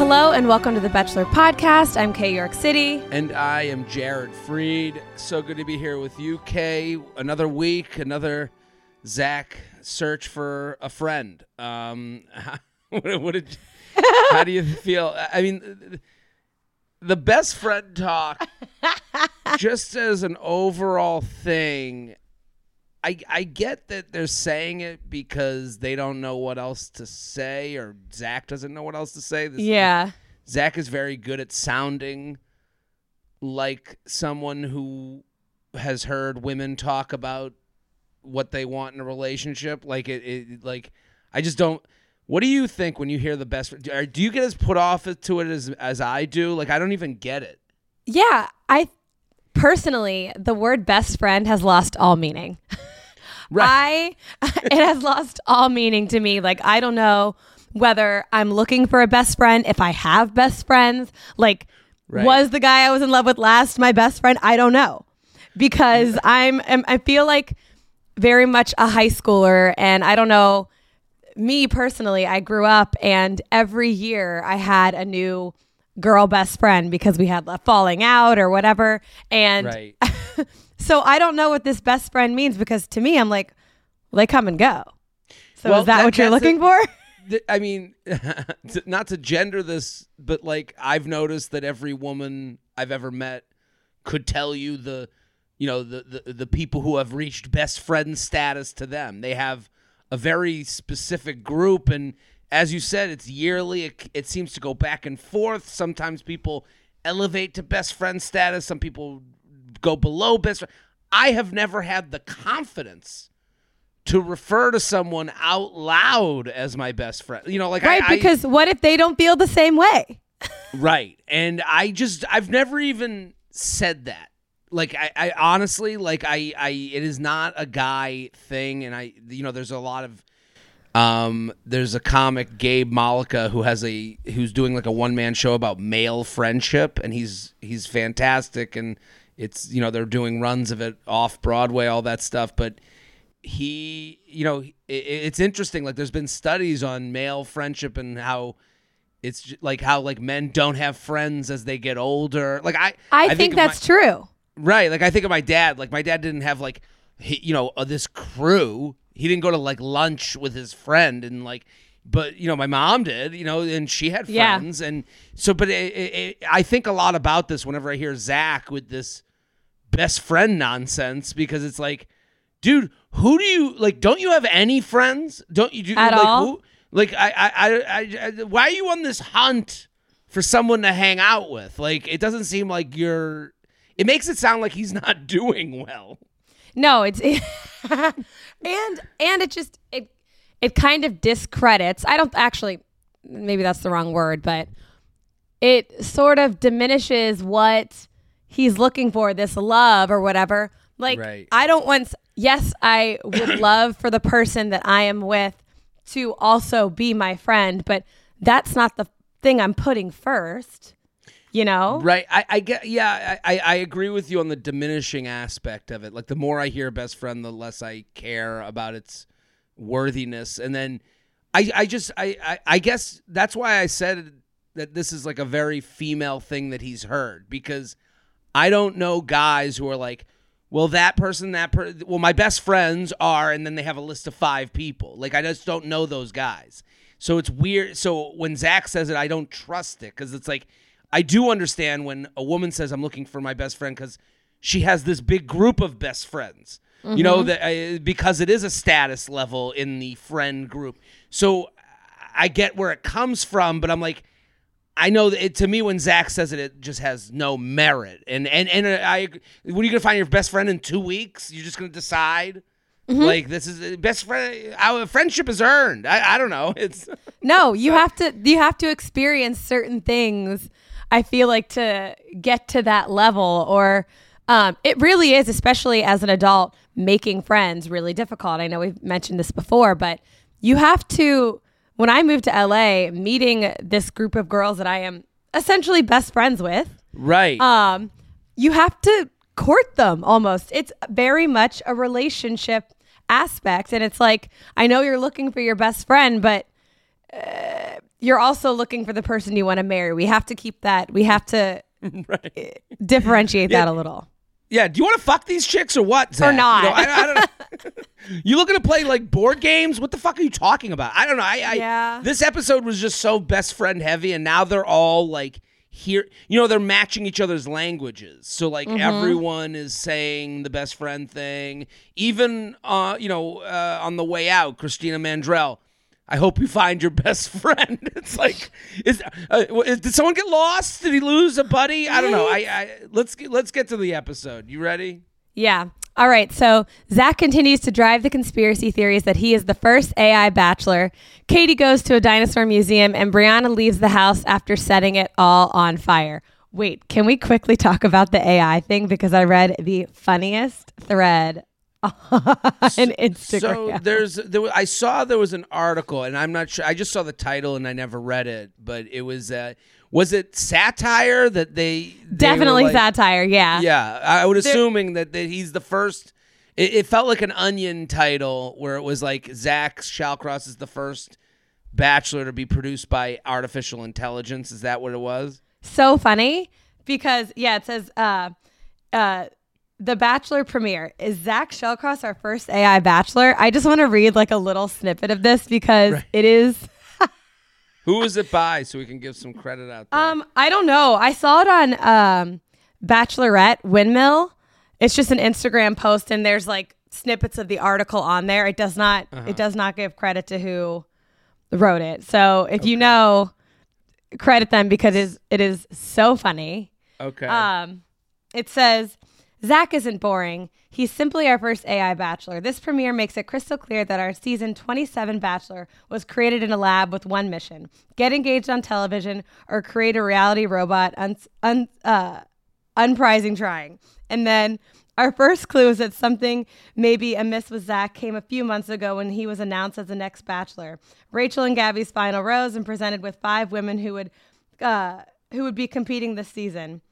Hello and welcome to the Bachelor Podcast. I'm Kay York City. And I am Jared Freid. So good to be here with you, Kay. Another week, another Zach search for a friend. Um, what, what did? how do you feel? I mean, the best friend talk, just as an overall thing. I, I get that they're saying it because they don't know what else to say, or Zach doesn't know what else to say. This, Yeah. Zach is very good at sounding like someone who has heard women talk about what they want in a relationship. Like it, it like I just don't. What do you think when you hear the best? Do do you get as put off to it as as I do? Like I don't even get it. Yeah. I personally, the word best friend has lost all meaning. I, it has lost all meaning to me. Like, I don't know whether I'm looking for a best friend, if I have best friends. Like, Right. was the guy I was in love with last my best friend? I don't know. Because I'm, I'm, I feel like very much a high schooler, and I don't know. Me personally, I grew up, and every year I had a new girl best friend because we had a falling out or whatever. And Right. so I don't know what this best friend means because to me, I'm like, well, they come and go. So Well, is that, that- what you're looking it. for? Th- I mean, to- not to gender this, but like I've noticed that every woman I've ever met could tell you the, you know, the the, the people who have reached best friend status to them. They have a very specific group, and as you said, it's yearly. It, it seems to go back and forth. Sometimes people elevate to best friend status. Some people go below best. friend. I have never had the confidence to refer to someone out loud as my best friend. You know, like right. I, I- because what if they don't feel the same way? right, and I just I've never even said that. Like I, I honestly like I, I it is not a guy thing, and I you know there's a lot of um there's a comic Gabe Mollica who has a who's doing like a one man show about male friendship, and he's he's fantastic, and it's you know they're doing runs of it off Broadway, all that stuff, but he you know it, it's interesting like there's been studies on male friendship and how it's like how like men don't have friends as they get older like i I, think, of my- that's true. right like i think of my dad like my dad didn't have like he, you know uh, this crew he didn't go to like lunch with his friend and like but you know my mom did you know and she had Yeah. friends and so but it, it, i think a lot about this whenever i hear zach with this best friend nonsense because it's like dude who do you like don't you have any friends don't you do At like all? who like I, I I I I why are you on this hunt for someone to hang out with like it doesn't seem like you're it makes it sound like he's not doing well No, it's and and it just it it kind of discredits. I don't actually maybe that's the wrong word, but it sort of diminishes what he's looking for, this love or whatever. Like Right. I don't want yes, I would love for the person that I am with to also be my friend, but that's not the thing I'm putting first. You know? Right. I, I get. Yeah, I, I agree with you on the diminishing aspect of it. Like the more I hear best friend, the less I care about its worthiness. And then I I just I I, I guess that's why I said that this is like a very female thing that he's heard because I don't know guys who are like, well, that person, that per, well, my best friends are, and then they have a list of five people. Like I just don't know those guys. So it's weird. So when Zach says it, I don't trust it because it's like I do understand when a woman says I'm looking for my best friend because she has this big group of best friends. You know mm-hmm. that uh, because it is a status level in the friend group. So I get where it comes from, but I'm like, I know that it, to me when Zach says it, it just has no merit. And and and uh, I, what are you gonna find your best friend in two weeks? You're just gonna decide mm-hmm. Like this is uh, best friend. Our friendship is earned. I, I don't know. It's No, you have to you have to experience certain things. I feel like to get to that level, or um, it really is, especially as an adult, making friends really difficult. I know we've mentioned this before, but you have to. When I moved to LA, meeting this group of girls that I am essentially best friends with, right. um, you have to court them almost. It's very much a relationship aspect. And it's like, I know you're looking for your best friend, but uh, you're also looking for the person you want to marry. We have to keep that, we have to right. differentiate that a little. Yeah, do you want to fuck these chicks or what? Zach? not. You, know, I, I don't know. you looking to play like board games? What the fuck are you talking about? I don't know. I, I Yeah. this episode was just so best friend heavy, and now they're all like here. You know, they're matching each other's languages. So like Mm-hmm. everyone is saying the best friend thing. Even uh, you know, uh, on the way out, Christina Mandrell. I hope you find your best friend. It's like, is, uh, did someone get lost? Did he lose a buddy? I don't know. I, I let's get, let's get to the episode. You ready? Yeah. All right. So Zach continues to drive the conspiracy theories that he is the first AI bachelor. Katie goes to a dinosaur museum, and Brianna leaves the house after setting it all on fire. Wait, can we quickly talk about the AI thing? Because I read the funniest thread on Instagram. So there's there was, I saw there was an article and I'm not sure I just saw the title and I never read it, but it was uh was it satire that they, they Definitely like- satire. Yeah. Yeah, I would assuming that, that he's the first. It, it felt like an onion title where it was like Zach Shallcross is the first bachelor to be produced by artificial intelligence. Is that what it was? so funny because yeah, it says uh uh the Bachelor premiere is Zach Shallcross our first AI Bachelor. I just want to read like a little snippet of this because it is. Who is it by? So we can give some credit out there. Um, I don't know. I saw it on um, Bachelorette Windmill. It's just an Instagram post, and there's like snippets of the article on there. It does not. It does not give credit to who wrote it. So if you know, credit them because it is, it is so funny. okay. Um, it says, Zach isn't boring. He's simply our first AI bachelor. This premiere makes it crystal clear that our season 27 bachelor was created in a lab with one mission get engaged on television or create a reality robot un- un- uh, unprising trying. And then our first clue is that something maybe amiss with Zach came a few months ago when he was announced as the next bachelor. Rachel and Gabby's final rose and presented with five women who would uh, who would be competing this season.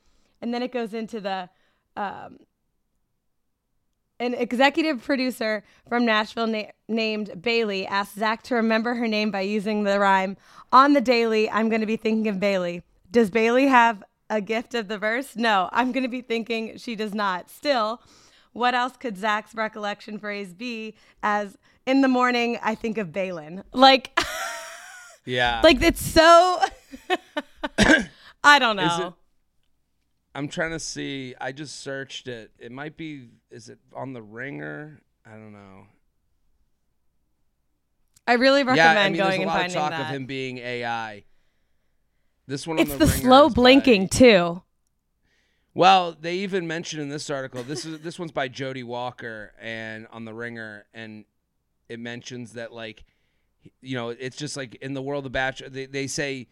And then it goes into the um, an executive producer from Nashville na- named Bailey asked Zach to remember her name by using the rhyme on the daily. I'm going to be thinking of Bailey. Does Bailey have a gift of the verse? No, I'm going to be thinking she does not. Still, what else could Zach's recollection phrase be? As in the morning, I think of Balin. Like, yeah. like it's so. I don't know. I'm trying to see. I just searched it. It might be. Is it on the Ringer? I don't know. I really recommend yeah, I mean, going there's a lot of talk that. of him being AI. This one. it's on the, slow is by- blinking too. Well, they even mentioned in this article. This is this one's by Jodi Walker and on the Ringer, and it mentions that like, you know, it's just like in the world of Bachelor, they they say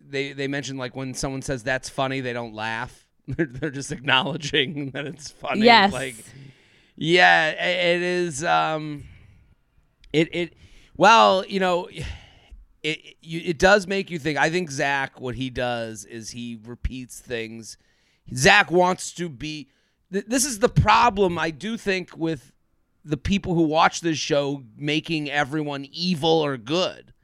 they they mention like when someone says that's funny, they don't laugh. They're, they're just acknowledging that it's funny. Yes. Like, yeah, it is. Um, it it well, you know. It, you, it does make you think. I think Zach, what he does is he repeats things. Zach wants to be. Th- this is the problem I do think with the people who watch this show making everyone evil or good.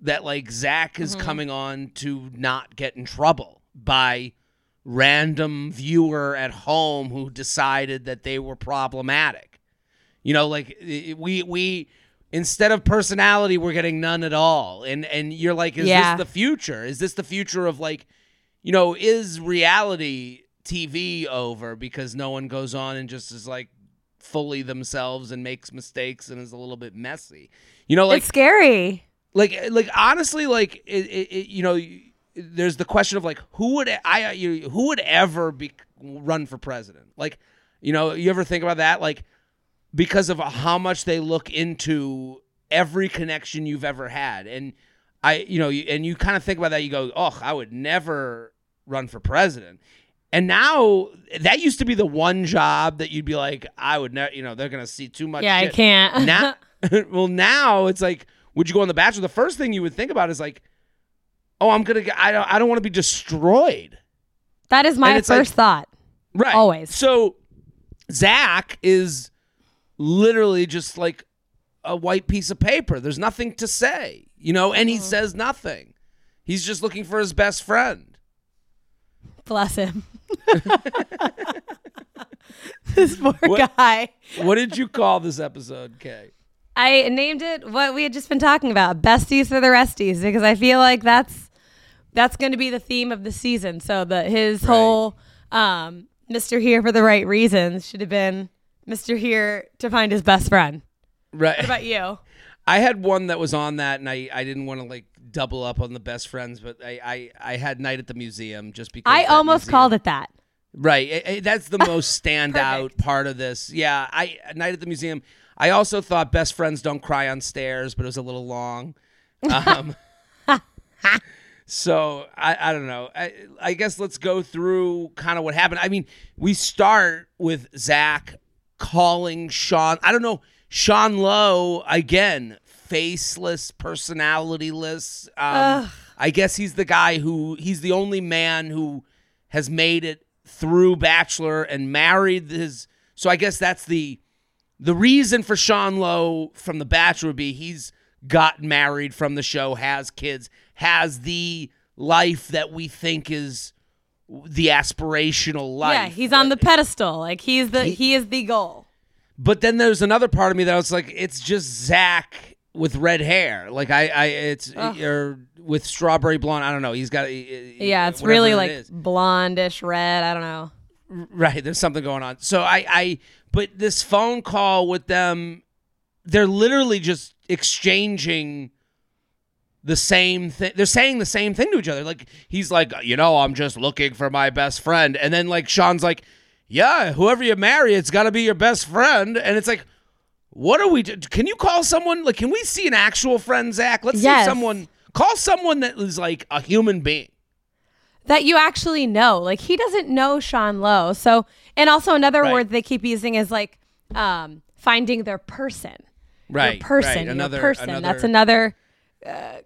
That like Zach is coming on to not get in trouble by random viewer at home who decided that they were problematic. You know, like we we instead of personality, we're getting none at all. And and you're like, is Yeah. this the future? Is this the future of like, you know, is reality TV over because no one goes on and just is like fully themselves and makes mistakes and is a little bit messy. You know, like it's scary. like like honestly like it, it, it, you know there's the question of like who would i you who would ever be run for president like you know you ever think about that like because of how much they look into every connection you've ever had. And I, you know, you- and you kind of think about that. You go, oh, I would never run for president. And now that used to be the one job that you'd be like, I would never, you know, they're going to see too much. yeah, I can't. Now, well, now it's like, would you go on The Bachelor? The first thing you would think about is like, oh, I'm gonna, get, I don't, I don't want to be destroyed. that is my it's like- first thought. Right. Always. So Zach is literally just like a white piece of paper. There's nothing to say, you know, and he Mm-hmm. says nothing. He's just looking for his best friend. Bless him. this poor What- guy. What did you call this episode, Kay? I named it what we had just been talking about, besties for the resties, because I feel like that's that's going to be the theme of the season. So the his whole um, Mr. Here for the right reasons should have been Mr. Here to find his best friend. Right. What about you? I had one that was on that, and I, I didn't want to like double up on the best friends, but I, I, I had Night at the Museum just because I almost museum- called it that. Right. Eh, eh, that's the most standout part of this. Yeah. I Night at the Museum. I also thought Best Friends Don't Cry on Stairs, but it was a little long. Um, so I, I don't know. I, I guess let's go through kind of what happened. I mean, we start with Zach calling Sean. I don't know. Sean Lowe, again, faceless, personalityless. Um, I guess he's the guy who, he's the only man who has made it through Bachelor and married his. So I guess that's the the reason for Sean Lowe from The Bachelor would be he's got married from the show, has kids, has the life that we think is the aspirational life. Yeah, he's on the pedestal. Like he's the he, is the goal. But then there's another part of me that was like, it's just Zach with red hair. Like I, I it's or with strawberry blonde. I don't know. He's got. Yeah, it's really like is. blondish red. I don't know. Right, there's something going on. So I, I, but this phone call with them, they're literally just exchanging the same thing. They're saying the same thing to each other. Like he's like, you know, I'm just looking for my best friend, and then like Sean's like, yeah, whoever you marry, it's got to be your best friend, and it's like. What are we? do- Can you call someone? Like, can we see an actual friend, Zach? Let's Yes. see someone. Call someone that is like a human being. that you actually know. Like he doesn't know Sean Lowe. So, and also another Right. word they keep using is like um, finding their person. Right, Your person. right. your Another- person. That's another, uh,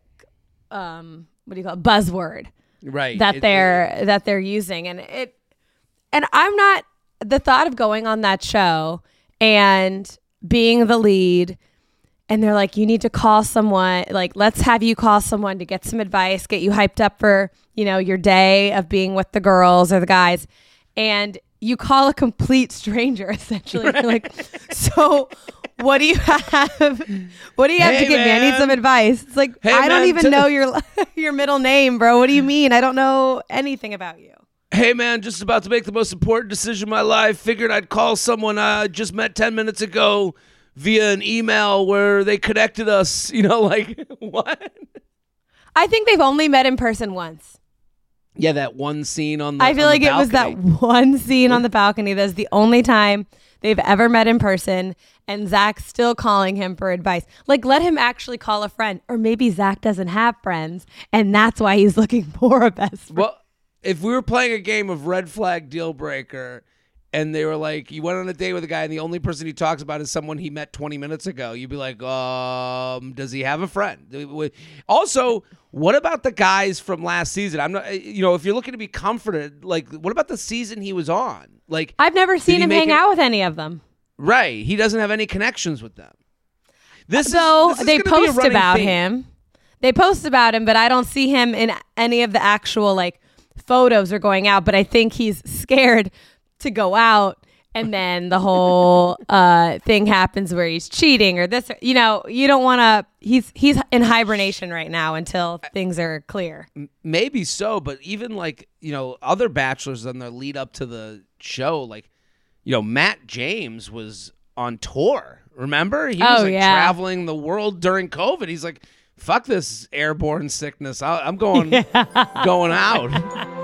um, what do you call it? Buzzword Right. that It- they're that they're using, and it, and I'm not the thought of going on that show and being the lead. And they're like, you need to call someone. Like, let's have you call someone to get some advice, get you hyped up for, you know, your day of being with the girls or the guys. And you call a complete stranger, essentially. You're like, so what do you have? What do you have Hey, to give me? I need some advice. It's like, Hey, I don't even t- know your your middle name, bro. What do you mean? I don't know anything about you. hey man, just about to make the most important decision of my life. Figured I'd call someone I just met 10 minutes ago via an email where they connected us. You know, like, what? I think they've only met in person once. Yeah, that one scene on the I feel like it was that one scene on the balcony. That's the only time they've ever met in person. And Zach's still calling him for advice. Like, let him actually call a friend. Or maybe Zach doesn't have friends. And that's why he's looking for a best friend. Well, if we were playing a game of red flag deal breaker and they were like, you went on a date with a guy and the only person he talks about is someone he met 20 minutes ago, you'd be like, um, does he have a friend? Also, what about the guys from last season? I'm not, you know, if you're looking to be comforted, like, what about the season he was on? Like, I've never seen him hang it- out with any of them. right. He doesn't have any connections with them. This So is, this is they gonna be a post about him. They post about him, but I don't see him in any of the actual like photos or going out. But I think he's scared to go out, and then the whole uh, thing happens where he's cheating or this. You know, you don't want to. He's he's in hibernation right now until things are clear. Maybe so, but even like you know other bachelors on the lead up to the show, like you know Matt James was on tour. Remember, he was Oh, like yeah. traveling the world during COVID. He's like, "Fuck this airborne sickness. I- I'm going going out."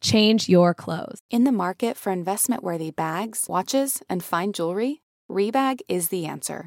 Change your clothes. In the market for investment worthy bags, watches, and fine jewelry, Rebag is the answer.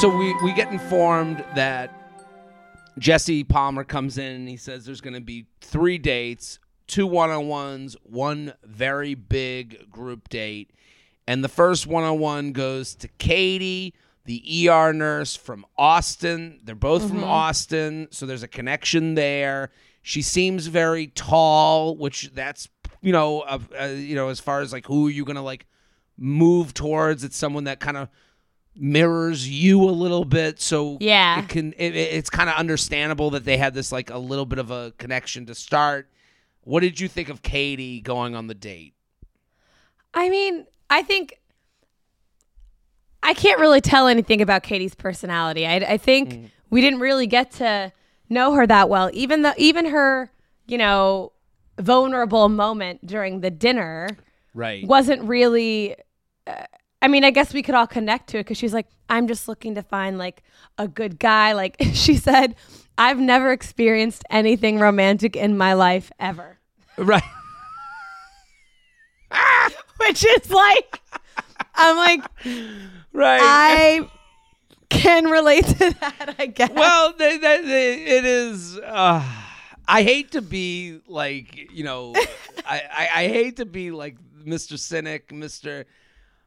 So we, we get informed that Jesse Palmer comes in and he says there's going to be three dates, two one on ones, one very big group date. And the first one on one goes to Katie, the ER nurse from Austin. They're both from Austin, so there's a connection there. She seems very tall, which that's you know, uh, uh, you know, as far as like who are you gonna like move towards? It's someone that kind of mirrors you a little bit so Yeah. it can it, it- it's kind of understandable that they had this like a little bit of a connection to start what did you think of katie going on the date I mean, I think I can't really tell anything about Katie's personality. I, I think we didn't really get to know her that well. Even the even her, you know, vulnerable moment during the dinner right wasn't really. Uh, I mean, I guess we could all connect to it because she's like, I'm just looking to find like a good guy. Like she said, I've never experienced anything romantic in my life ever, right which is like, I'm like, right I can relate to that, I guess. well th- th- th- it is uh, i hate to be like you know I, I, I hate to be like mr cynic mr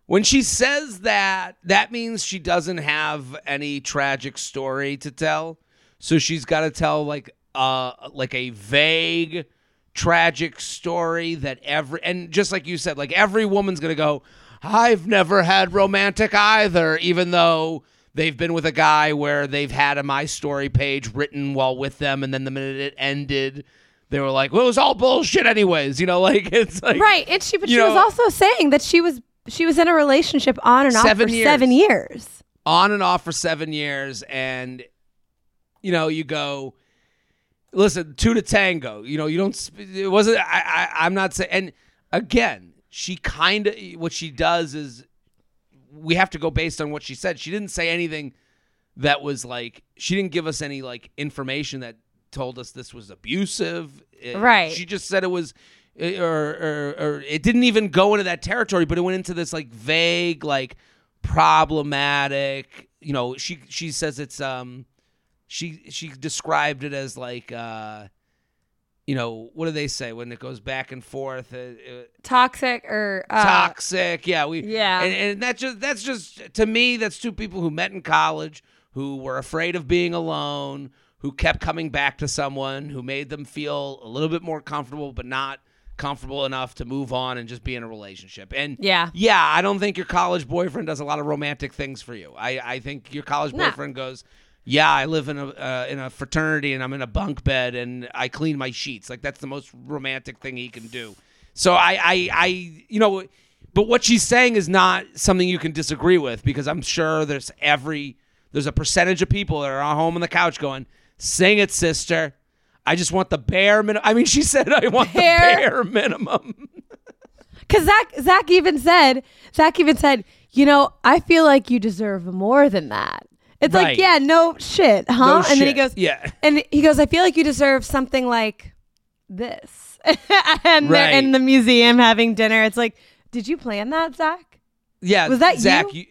when she says that that means she doesn't have any tragic story to tell so she's got to tell like uh like a vague tragic story that every and just like you said like every woman's gonna go i've never had romantic either even though they've been with a guy where they've had a my story page written while with them and then the minute it ended they were like well it was all bullshit anyways you know like it's like right. And she, but she was also saying that she was she was in a relationship on and off Seven for years. seven years. on and off for seven years and you know you go listen two to tango you know you don't it wasn't i, I i'm not saying and again she kind of what she does is we have to go based on what she said she didn't say anything that was like she didn't give us any like information that told us this was abusive It- Right. she just said it was or, or or it didn't even go into that territory but it went into this like vague like problematic you know she she says it's um she she described it as like uh you know what do they say when it goes back and forth uh, uh, Toxic or uh, toxic yeah we yeah. and, and that just that's just to me that's two people who met in college who were afraid of being alone who kept coming back to someone who made them feel a little bit more comfortable but not comfortable enough to move on and just be in a relationship and Yeah. yeah i don't think your college boyfriend does a lot of romantic things for you i i think your college No. boyfriend goes yeah, I live in a uh, in a fraternity and I'm in a bunk bed and I clean my sheets. Like that's the most romantic thing he can do. So I I, I you know, but what she's saying is not something you can disagree with because I'm sure there's every there's a percentage of people that are at home on the couch going, "Sing it, sister." I just want the bare minimum. I mean, she said, "I want Bare- the bare minimum." Because Zach, Zach even said, Zach even said, you know, I feel like you deserve more than that. It's Right. like, yeah, no shit, huh? No and then he goes, Yeah. and he goes, I feel like you deserve something like this. and they're Right. in the museum having dinner. It's like, did you plan that, Zach? Yeah, Was that Zach? you?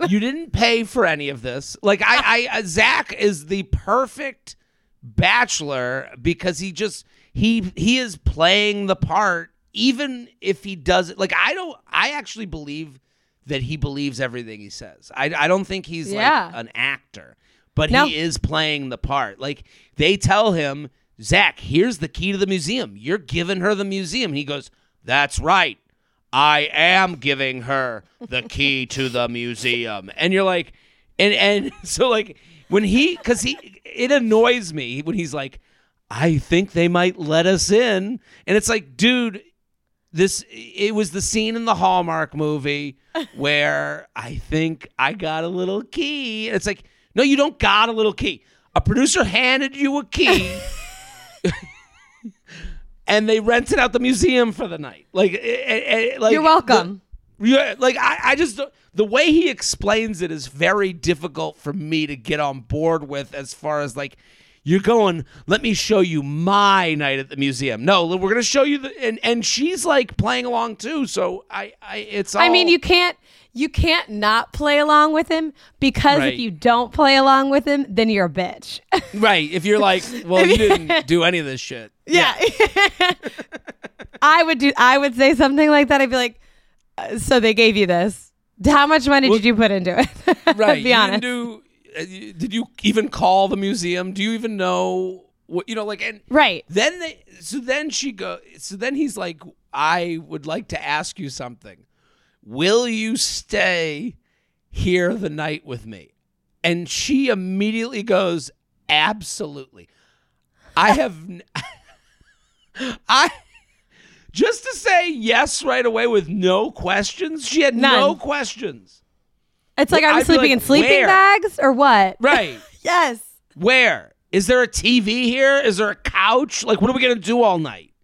You, you didn't pay for any of this. Like I, I, uh, Zach is the perfect bachelor because he just he he is playing the part, even if he doesn't. Like I don't. I actually believe that he believes everything he says. I, I don't think he's Yeah. like an actor, but No. he is playing the part. Like they tell him, Zach, here's the key to the museum. You're giving her the museum. He goes, That's right. I am giving her the key to the museum. And you're like, and and so like when he because he it annoys me when he's like, I think they might let us in. And it's like, dude, this it was the scene in the Hallmark movie where I think I got a little key. And it's like, no, you don't got a little key. A producer handed you a key. and they rented out the museum for the night. Like, eh, eh, eh, like You're welcome. Yeah, like I, I just the way he explains it is very difficult for me to get on board with. As far as like, you're going, let me show you my night at the museum. No, we're gonna show you the and and she's like playing along too. So I, I it's all. I mean, you can't you can't not play along with him because Right. if you don't play along with him, then you're a bitch. right. If you're like, well, you didn't do any of this shit. Yeah. I would do I would say something like that. I'd be like, so they gave you this. How much money Well- did you put into it? right. Be honest. do. uh, Did you even call the museum? Do you even know what you know? Like, and right. Then they so then she go so then he's like I would like to ask you something. Will you stay here the night with me? And she immediately goes absolutely. I have n- I just to say yes right away with no questions. She had no None. questions. It's like Well, I'd sleeping like, in sleeping where? bags or what? Right. Yes. Where? Is there a TV here? Is there a couch? Like, what are we gonna do all night?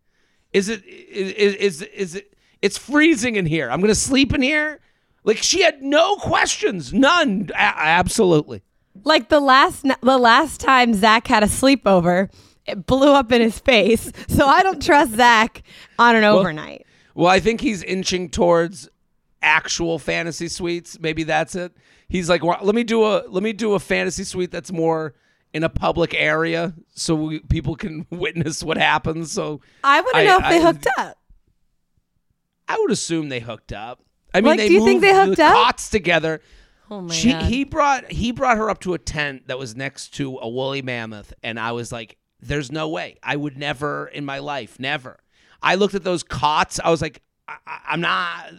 Is it is is is it? It's freezing in here. I'm gonna sleep in here. Like she had no questions, none. A- absolutely. Like the last the last time Zach had a sleepover, it blew up in his face. So I don't trust Zach on an overnight. Well, I think he's inching towards actual fantasy suites. Maybe that's it. He's like, well, let me do a let me do a fantasy suite that's more in a public area so we, people can witness what happens. So I want to know if they I- hooked up. I would assume they hooked up. I mean, Like, they do you think they hooked the up? cots together. Oh my she god. he brought he brought her up to a tent that was next to a woolly mammoth, and I was like, "There's no way. I would never in my life, never." I looked at those cots. I was like, I, I- "I'm not.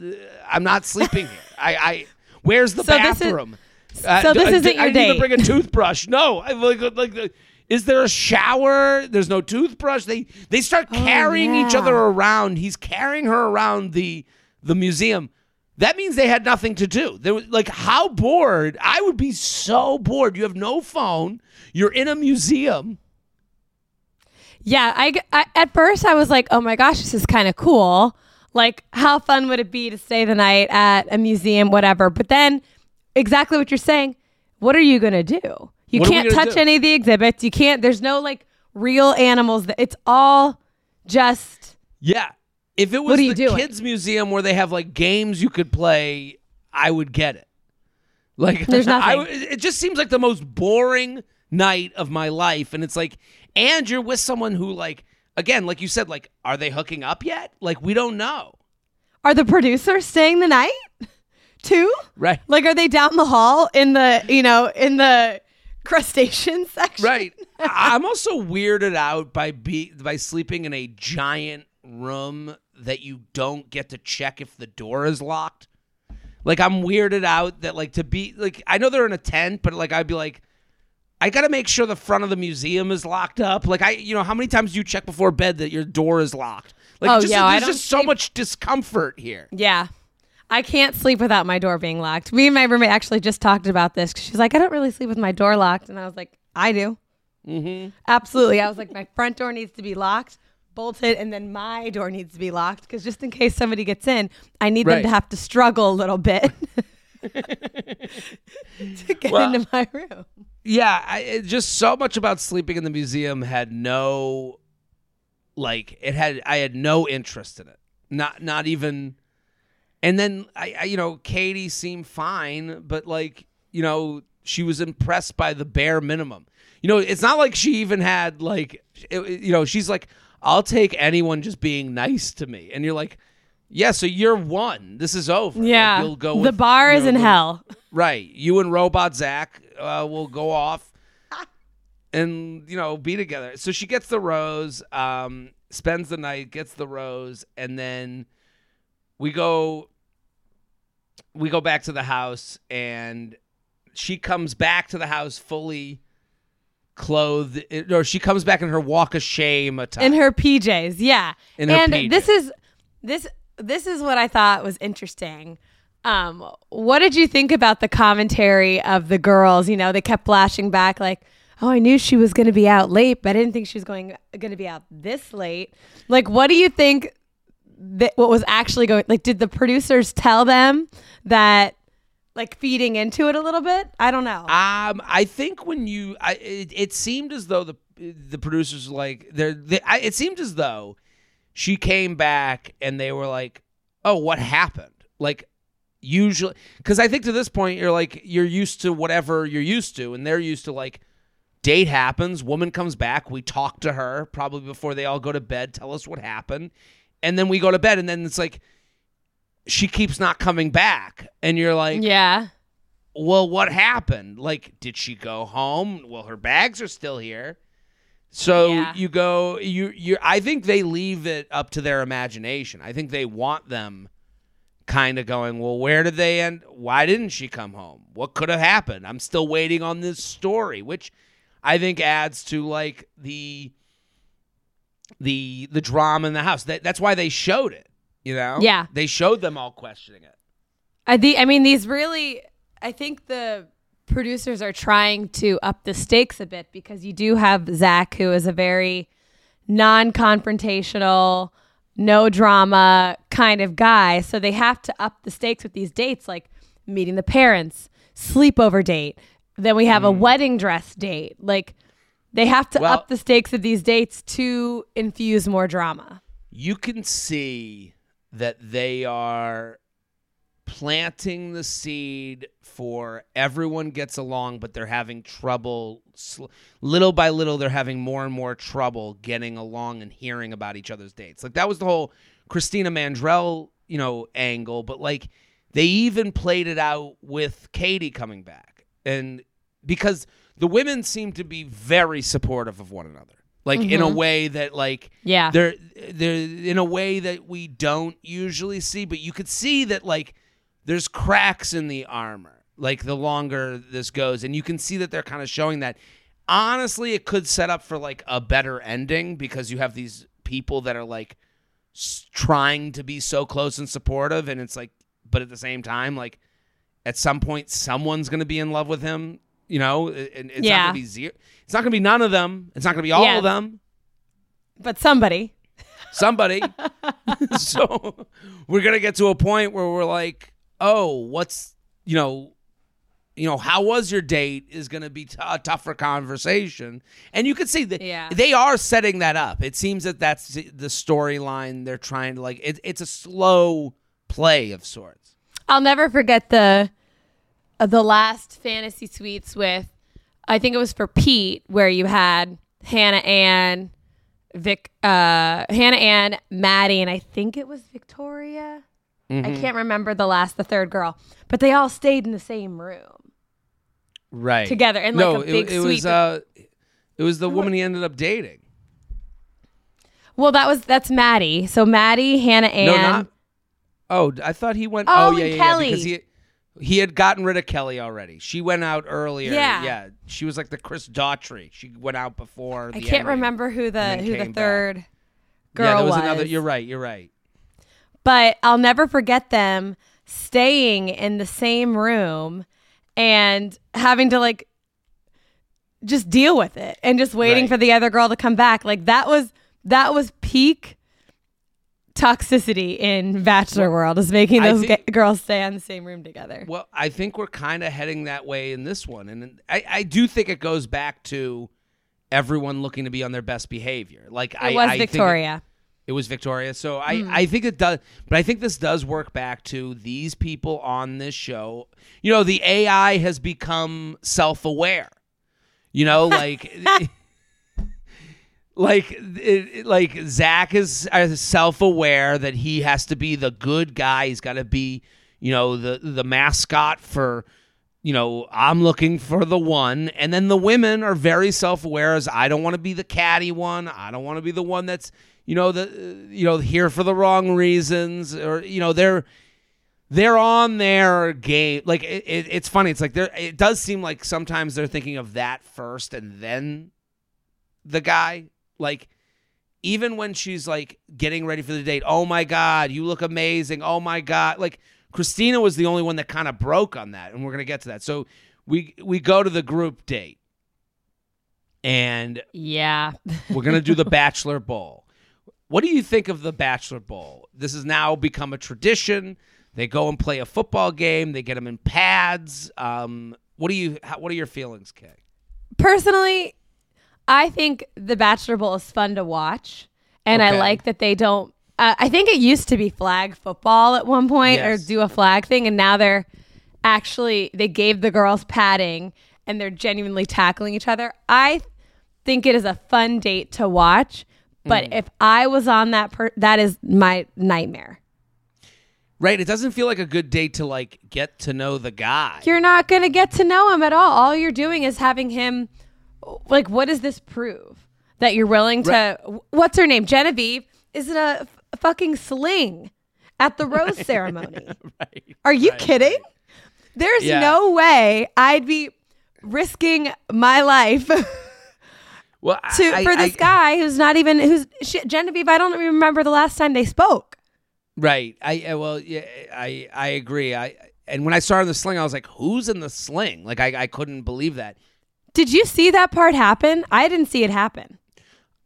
I'm not sleeping here. I, I where's the So this is- bathroom? Uh, so this I- isn't I your to date. bring a toothbrush. No, I like like. the- Is there a shower? There's no toothbrush. They they start carrying each Oh, yeah. other around. He's carrying her around the the museum. That means they had nothing to do. There was like how bored? I would be so bored. You have no phone. You're in a museum. Yeah, I, I at first I was like, "Oh my gosh, this is kind of cool. Like, how fun would it be to stay the night at a museum, whatever?" But then, exactly what you're saying. What are you gonna do? You What are we can't gonna touch do? any of the exhibits. You can't. There's no like real animals. That it's all just. Yeah. If it was What are you the doing? kids museum where they have like games you could play, I would get it. Like There's nothing. I, it just seems like the most boring night of my life and it's like and you're with someone who like again, like you said like are they hooking up yet? Like we don't know. Are the producers staying the night too? Right. Like, are they down the hall in the you know in the crustacean section? Right. I'm also weirded out by be by sleeping in a giant room that you don't get to check if the door is locked. Like I'm weirded out that like to be like I know they're in a tent, but like I'd be like, I got to make sure the front of the museum is locked up. Like I, you know, how many times do you check before bed that your door is locked? Like Oh, just, yeah, there's just so much discomfort here. Yeah. I can't sleep without my door being locked. Me and my roommate actually just talked about this. 'cause She's like, I don't really sleep with my door locked. And I was like, I do. Mm-hmm. Absolutely. I was like, my front door needs to be locked, bolted, and then my door needs to be locked because just in case somebody gets in, I need them to have to struggle a little bit to get Well- into my room. Yeah, I, it, just so much about sleeping in the museum had no, like, it had. I had no interest in it. Not, not even. And then I, I, you know, Katie seemed fine, but like, you know, she was impressed by the bare minimum. You know, it's not like she even had like, it, you know, she's like, I'll take anyone just being nice to me, and you're like, yeah, so you're one. This is over. Like, Yeah. you'll go. the with, bar you is know, in hell. Right. You and Robot Zach uh, we'll go off and, you know, be together. So she gets the rose, um, spends the night, gets the rose, and then we go we go back to the house and she comes back to the house fully clothed or she comes back in her walk of shame attire. in her PJs. Yeah. In her and PJs. this is this this is what I thought was interesting. Um, what did you think about the commentary of the girls? You know, they kept flashing back like, "Oh, I knew she was going to be out late, but I didn't think she was going going to be out this late." Like, what do you think that what was actually going like did the producers tell them that like feeding into it a little bit? I don't know. Um, I think when you, I, it, it seemed as though the the producers like they're. They, I, it seemed as though she came back and they were like, "Oh, what happened?" Like usually, because I think to this point you're like you're used to whatever you're used to, and they're used to like date happens, woman comes back, we talk to her probably before they all go to bed, tell us what happened, and then we go to bed, and then it's like she keeps not coming back, and you're like, yeah. well, what happened? Like, did she go home? Well, her bags are still here. So Yeah. you go, you you. I think they leave it up to their imagination. I think they want them kind of going. Well, where did they end? Why didn't she come home? What could have happened? I'm still waiting on this story, which I think adds to like the the the drama in the house. That, that's why they showed it. You know, Yeah. they showed them all questioning it. I the I mean these really I think the producers are trying to up the stakes a bit because you do have Zach who is a very non-confrontational, no drama kind of guy. So they have to up the stakes with these dates like meeting the parents, sleepover date. Then we have a hmm. wedding dress date. Like they have to Well- up the stakes of these dates to infuse more drama. you can see that they are planting the seed for everyone gets along but they're having trouble little by little they're having more and more trouble getting along and hearing about each other's dates like that was the whole christina mandrell you know angle but like they even played it out with katie coming back. And because the women seem to be very supportive of one another. Like in a mm-hmm. way that like Yeah. they're they're in a way that we don't usually see but you could see that like there's cracks in the armor like the longer this goes. And you can see that they're kind of showing that. Honestly it could set up for like a better ending because you have these people that are like trying to be so close and supportive and it's like but at the same time like at some point someone's going to be in love with him you know and it's not Yeah. going to be zero it's not going to be none of them it's not going to be all Yeah. of them But somebody. somebody. so we're gonna get to a point where we're like, oh, what's you know, you know, how was your date is gonna be t- a tougher conversation, and you can see that Yeah. they are setting that up. It seems that that's the storyline they're trying to like. It, it's a slow play of sorts. I'll never forget the uh, the last fantasy suites with I think it was for Pete where you had Hannah Ann, Vic, uh, Hannah Ann, Maddie, and I think it was Victoria. I can't remember the last, the third girl, but they all stayed in the same room Right together in like a it- big it, suite. was uh, it was the woman he ended up dating. well, that was that's Maddie. So Maddie, Hannah Ann. No, not. Oh, I thought he went. Oh, Oh, yeah, and yeah, yeah. Kelley. Because he, He had gotten rid of Kelley already. She went out earlier. Yeah. yeah. She was like the Chris Daughtry. She went out before. I can't remember who the who the came back. third girl yeah, there was, was. another. You're right. You're right. but I'll never forget them staying in the same room and having to like just deal with it and just waiting Right. for the other girl to come back. Like that was that was peak toxicity in Bachelor World is making those think- girls stay in the same room together. Well, I think we're kind of heading that way in this one, and I, I do think it goes back to everyone looking to be on their best behavior. Like It I was I think it- was Victoria. So I, Hmm. I think it does, but I think this does work back to these people on this show. You know, the AI has become self aware. You know, like. Like, it, like Zach is uh, self-aware that he has to be the good guy. He's got to be, you know, the the mascot for, you know, I'm looking for the one. And then the women are very self-aware as I don't want to be the catty one. I don't want to be the one that's, you know, the you know here for the wrong reasons or you know they're they're on their game. Like it, it, it's funny. It's like they're. It does seem like sometimes they're thinking of that first and then the guy. Like even when she's like getting ready for the date. Oh my god, you look amazing. Oh my god, like Christina was the only one that kind of broke on that, and we're gonna get to that. So we we go to the group date, and Yeah. we're gonna do the Bachelor Bowl. What do you think of the Bachelor Bowl? This has now become a tradition. They go and play a football game. They get them in pads. Um, what do you? How, what are your feelings, Kay? Personally, I think the Bachelor Bowl is fun to watch, and I like that they don't. Uh, I think it used to be flag football at one point, Yes. or do a flag thing, and now they're actually they gave the girls padding and they're genuinely tackling each other. I think it is a fun date to watch, but Mm. if I was on that, per- that is my nightmare. Right. It doesn't feel like a good date to like get to know the guy. You're not going to get to know him at all. All you're doing is having him like what does this prove? That you're willing to what's her name? Genevieve is it a f- fucking sling at the rose ceremony. right. Are you Right, kidding? There's Yeah. no way I'd be risking my life to Well, I, for this I- guy who's not even who's shit, Genevieve. I don't remember the last time they spoke. Right. I well, yeah, I I agree. I and when I started the sling, I was like, "Who's in the sling?" Like I I couldn't believe that. Did you see that part happen? I didn't see it happen.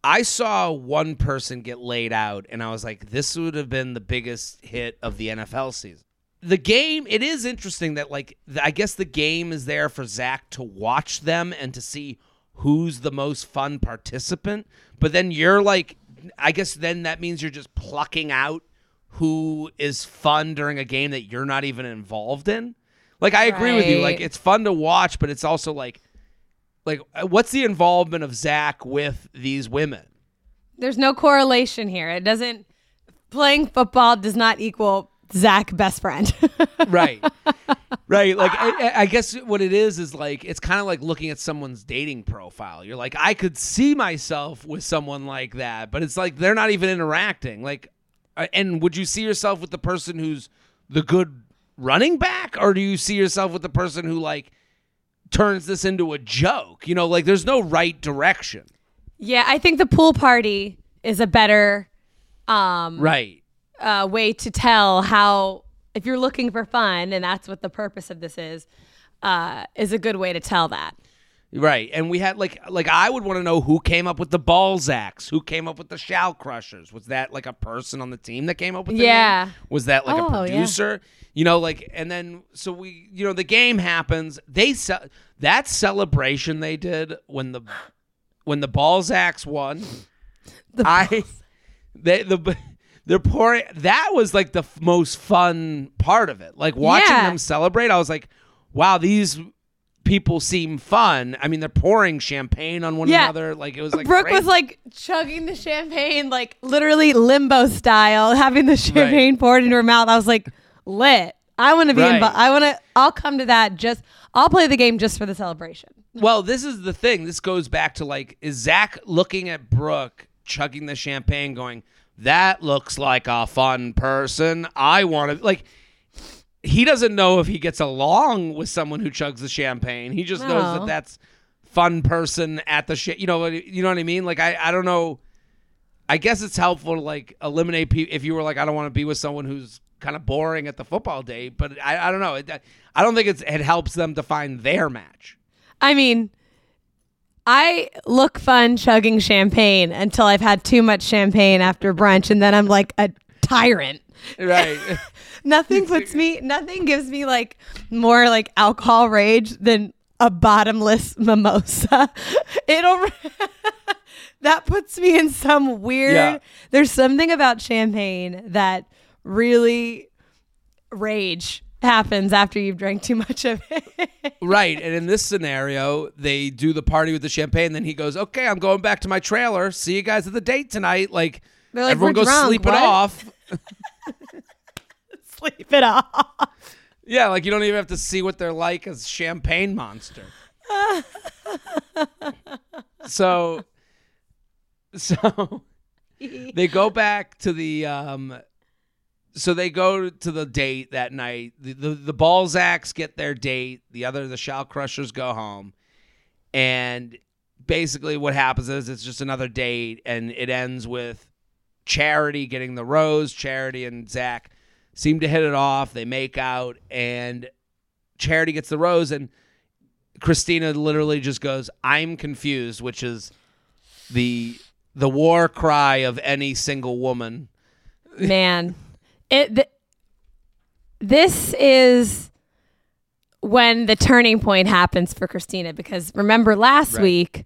I saw one person get laid out, and I was like, "This would have been the biggest hit of the NFL season." The game. It is interesting that like I guess the game is there for Zach to watch them and to see who's the most fun participant. But then you're like, I guess then that means you're just plucking out who is fun during a game that you're not even involved in. Like I agree with you. Like it's fun to watch, but it's also like like uh, what's the involvement of Zach with these women? There's no correlation here. It doesn't. Playing football does not equal Zach best friend. right. Right like I, I guess what it is is like it's kind of like looking at someone's dating profile. You're like i could see myself with someone like that but it's like they're not even interacting like uh, and would you see yourself with the person who's the good running back or do you see yourself with the person who like turns this into a joke? You know like there's no right direction. Yeah, I think the pool party is a better um, right uh, way to tell how if you're looking for fun, and that's what the purpose of this is, uh, is a good way to tell that. Right, and we had like like I would want to know who came up with the Balzacs, who came up with the shell Crushers. Was that like a person on the team that came up with the Yeah. name? Was that like Oh, a yeah. producer? You know, like and then so we you know the game happens. They ce- that celebration they did when the when the Balzacs won. the I they the they're pouring that was like the f- most fun part of it. Like watching Yeah. them celebrate, I was like, wow, these people seem fun. I mean, they're pouring champagne on one Yeah. another. Like it was like Brooke great. was like chugging the champagne, like literally limbo style, having the champagne poured into her mouth. I was like, lit. I want to be Right. involved. I want to. I'll come to that. Just I'll play the game just for the celebration. Well, this is the thing. This goes back to like, is Zach looking at Brooke chugging the champagne, going, "That looks like a fun person. I want to like." he doesn't know if he gets along with someone who chugs the champagne. He just knows that that's fun person at the shit. You know, what- you know what I mean? Like I, I don't know. I guess it's helpful to like eliminate people if you were like, I don't want to be with someone who's kind of boring at the football day. But I, I don't know. It, I don't think it's, it helps them to find their match. I mean, I look fun chugging champagne until I've had too much champagne after brunch, and then I'm like a tyrant. Right. Nothing puts me, nothing gives me like more like alcohol rage than a bottomless mimosa. It'll, that puts me in some weird, Yeah. there's something about champagne that really rage happens after you've drank too much of it. Right. And in this scenario, they do the party with the champagne. Then he goes, okay, I'm going back to my trailer. See you guys at the date tonight. Like, like, everyone goes drunk, sleep it off. Sleep it off. Yeah, like you don't even have to see what they're like as champagne monster. so so they go back to the um so they go to the date that night. The the, the Balzacs get their date, the other the Shell Crushers go home. And basically what happens is it's just another date and it ends with Charity getting the rose. Charity and Zach seem to hit it off. They make out, and Charity gets the rose, and Christina literally just goes, "I'm confused," which is the the war cry of any single woman. man it th- this is when the turning point happens for christina because remember last Right. week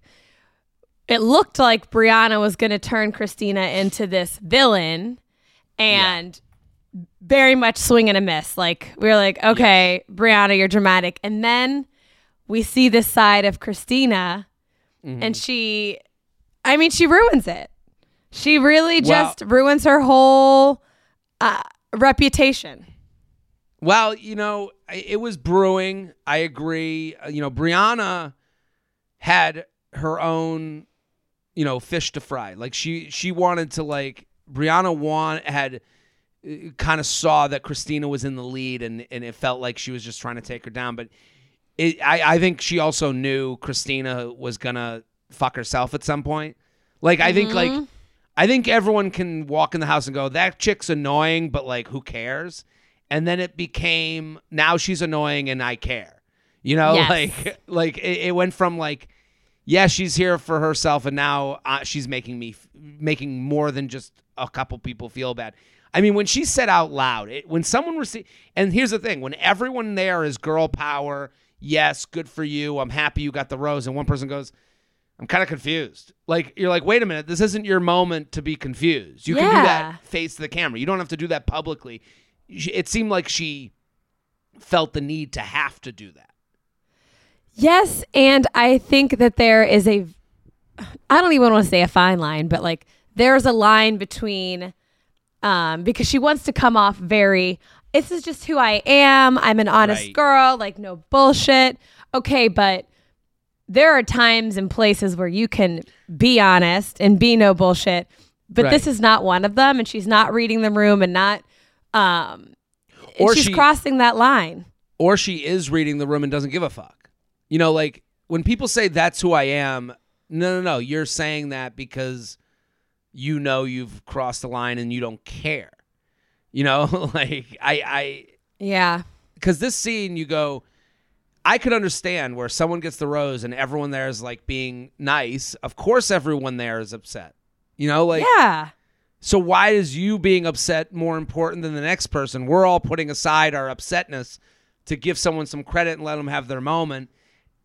it looked like brianna was going to turn christina into this villain and very much swing and a miss like we were like okay brianna you're dramatic and then we see this side of christina Mm-hmm. and she i mean she ruins it she really Well- just ruins her whole uh, reputation. Well, you know, it was brewing. I agree. Uh, You know, Brianna had her own, you know, fish to fry. Like she she wanted to like Brianna want had kind of saw that Christina was in the lead and and it felt like she was just trying to take her down, but it, I I think she also knew Christina was gonna fuck herself at some point. Like I think like I think everyone can walk in the house and go, that chick's annoying, but like, who cares? And then it became now she's annoying and I care. You know, Yes. like like it, it went from like, yeah, she's here for herself, and now uh, she's making me f- making more than just a couple people feel bad. I mean, when she said out loud, it, when someone received, and here's the thing: when everyone there is girl power, yes, good for you, I'm happy you got the rose, and one person goes, I'm kind of confused. Like you're like, wait a minute, this isn't your moment to be confused. You can do Yeah. that face to the camera. You don't have to do that publicly. She- It seemed like she felt the need to have to do that. Yes, and I think that there is a I don't even want to say a fine line, but like there's a line between um because she wants to come off very this is just who I am. I'm an honest Right. girl, like no bullshit. Okay, but there are times and places where you can be honest and be no bullshit, but this is not one of them and she's not reading the room and not um Or she's she- crossing that line. Or she is reading the room and doesn't give a fuck. You know, like when people say that's who I am, no, no, no. You're saying that because you know you've crossed the line and you don't care. You know, like I, I, Yeah. because this scene you go i could understand where someone gets the rose and everyone there is like being nice. Of course everyone there is upset. You know like yeah. so why is you being upset more important than the next person? We're all putting aside our upsetness to give someone some credit and let them have their moment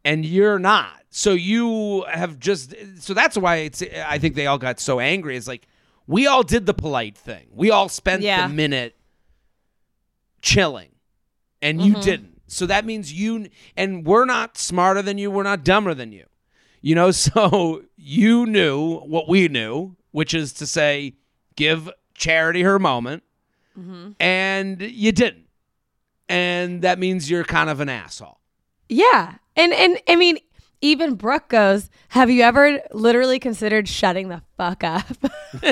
and you're not. So you have just so that's why it's i think they all got so angry. It's like we all did the polite thing. We all spent Yeah. the minute chilling and you mm-hmm. didn't so that means you and we're not smarter than you we're not dumber than you you know so you knew what we knew which is to say give charity her moment mm-hmm. and you didn't and that means you're kind of an asshole Yeah. And and I mean, even Brooke goes, Have you ever literally considered shutting the fuck up?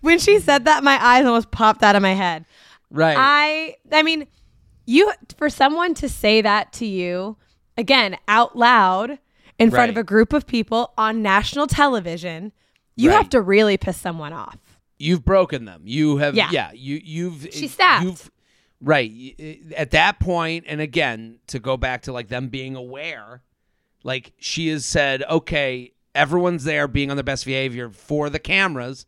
when she said that, my eyes almost popped out of my head. Right. I I mean, you for someone to say that to you again out loud in front of a group of people on national television, you Right. have to really piss someone off. you've broken them. You have Yeah. yeah, you you've She snapped. You've right at that point and again to go back to like them being aware like she has said okay, everyone's there being on their best behavior for the cameras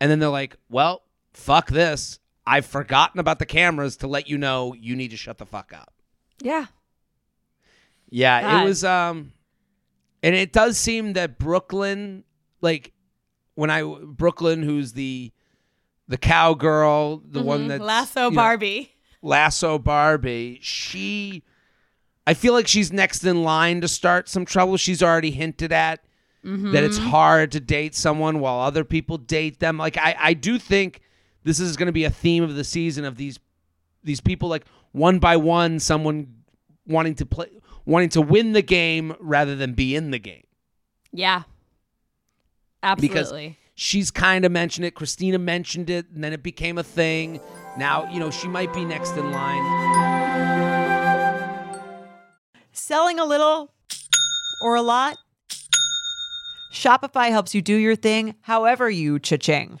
and then they're like, "Well, fuck this. I've forgotten about the cameras to let you know you need to shut the fuck up." Yeah. Yeah, God. it was um and it does seem that Brooklyn like when I Brooklyn who's the the cowgirl, the one that's Mm-hmm. Lasso you know, Barbie. Lasso Barbie, she I feel like she's next in line to start some trouble. She's already hinted at that it's hard to date someone while other people date them. Like I I do think this is going to be a theme of the season of these these people like one by one someone wanting to play wanting to win the game rather than be in the game. Yeah. Because Absolutely. she's kind of mentioned it, Christina mentioned it, and then it became a thing. Now, you know, she might be next in line. Selling a little or a lot? Shopify helps you do your thing however you cha-ching.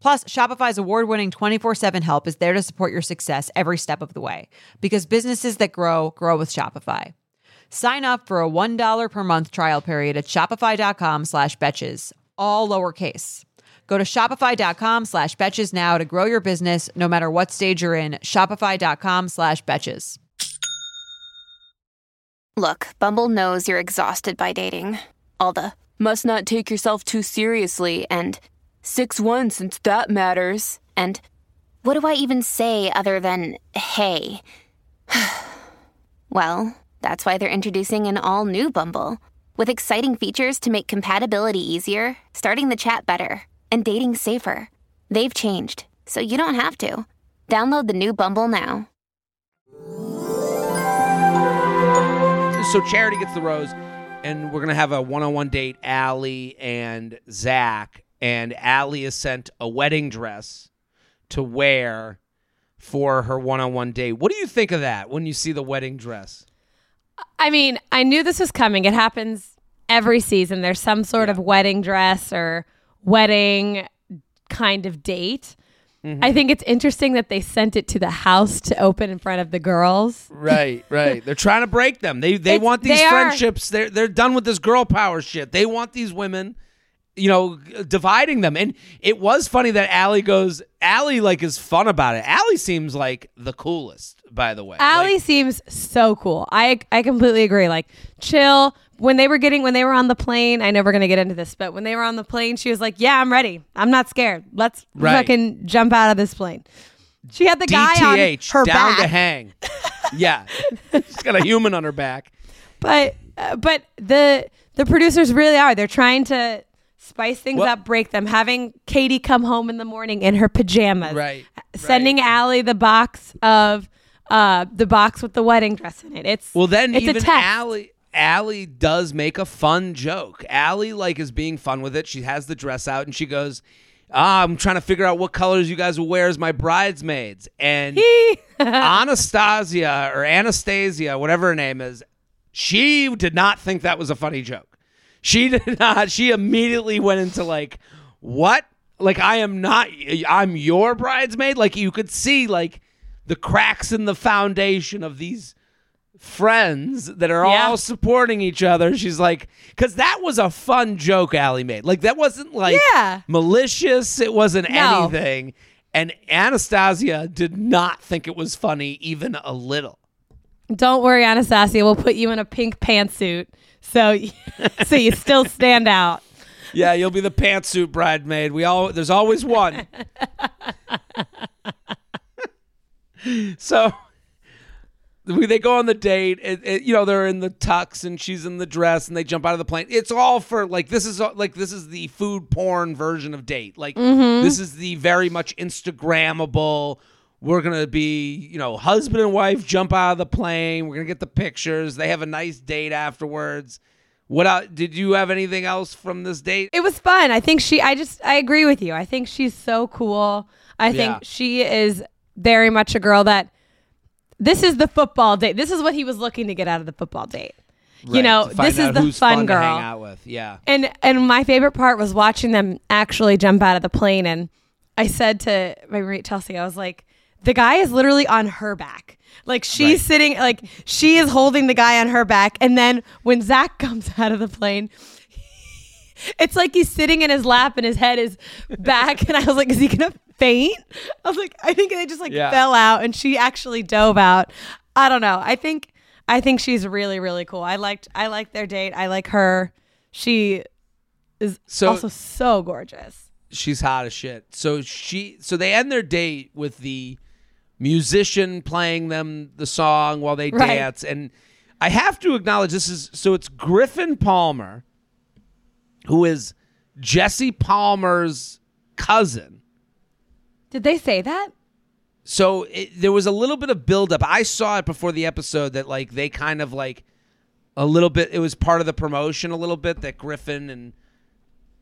Plus, Shopify's award winning 24 7 help is there to support your success every step of the way because businesses that grow, grow with Shopify. Sign up for a $1 per month trial period at shopify.com slash betches, all lowercase. Go to shopify.com slash betches now to grow your business no matter what stage you're in. Shopify.com slash betches. Look, Bumble knows you're exhausted by dating. All the must not take yourself too seriously and 6 1 since that matters. And what do I even say other than hey? well, that's why they're introducing an all new Bumble with exciting features to make compatibility easier, starting the chat better, and dating safer. They've changed, so you don't have to. Download the new Bumble now. So Charity gets the rose, and we're gonna have a one-on-one date. Allie and Zach, and Allie is sent a wedding dress to wear for her one-on-one date. What do you think of that when you see the wedding dress? I mean, I knew this was coming. It happens every season. There's some sort of wedding dress or wedding kind of date. Mm-hmm. I think it's interesting that they sent it to the house to open in front of the girls. Right, right. They're trying to break them. They they It's- want these they are. friendships. They're they're done with this girl power shit. They want these women, you know, dividing them. And it was funny that Allie goes. Allie like is fun about it. Allie seems like the coolest. By the way, Allie Like, seems so cool. I I completely agree. Like chill. When they were getting when they were on the plane, I know we're gonna get into this, but when they were on the plane, she was like, "Yeah, I'm ready. I'm not scared. Let's Right. fucking jump out of this plane." She had the guy DTH on her down back, to hang. yeah, she's got a human on her back. but uh, but the the producers really are. They're trying to spice things Well- up, break them. Having Katie come home in the morning in her pajamas, Right, Sending right. Allie the box of uh the box with the wedding dress in it. It's Well, then it's a even text. Allie. Allie does make a fun joke. Allie like is being fun with it. She has the dress out and she goes, ah, "I'm trying to figure out what colors you guys will wear as my bridesmaids." And Anastasia or Anastasia, whatever her name is, she did not think that was a funny joke. She did not. She immediately went into like, "What? Like I am not. I'm your bridesmaid." Like you could see like the cracks in the foundation of these friends that are Yeah. all supporting each other. She's like, because that was a fun joke Allie made. Like that wasn't like Yeah. malicious. It wasn't No. anything. And Anastasia did not think it was funny even a little. Don't worry, Anastasia. We'll put you in a pink pantsuit, so so you still stand out. Yeah, you'll be the pantsuit bridesmaid. We all there's always one. so we, they go on the date. It, it- you know, they're in the tux and she's in the dress, and they jump out of the plane. It's all for like this is like this is the food porn version of date. Like mm-hmm. this is the very much Instagrammable. We're gonna be, you know, husband and wife jump out of the plane. We're gonna get the pictures. They have a nice date afterwards. What did you have anything else from this date? It was fun. I think she. I just. I agree with you. I think she's so cool. I think Yeah. she is very much a girl that. This is the football date. This is what he was looking to get out of the football date. you know, this is the who's fun girl. hang out with. Yeah. And and my favorite part was watching them actually jump out of the plane. And I said to my roommate Chelsea, I was like, the guy is literally on her back. Like she's Right. sitting, like she is holding the guy on her back. And then when Zach comes out of the plane, it's like he's sitting in his lap and his head is back. And I was like, is he gonna faint? I was like, I think they just like Yeah. fell out, and she actually dove out. I don't know. I think I think she's really really cool. I liked I liked their date. I like her. She is So- also so gorgeous. She's hot as shit. So she so they end their date with the musician playing them the song while they Right. dance and I have to acknowledge this is so it's Griffin Palmer who is Jesse Palmer's cousin. Did they say that? So it, there was a little bit of buildup. I saw it before the episode that like they kind of like a little bit. It was part of the promotion a little bit that Griffin and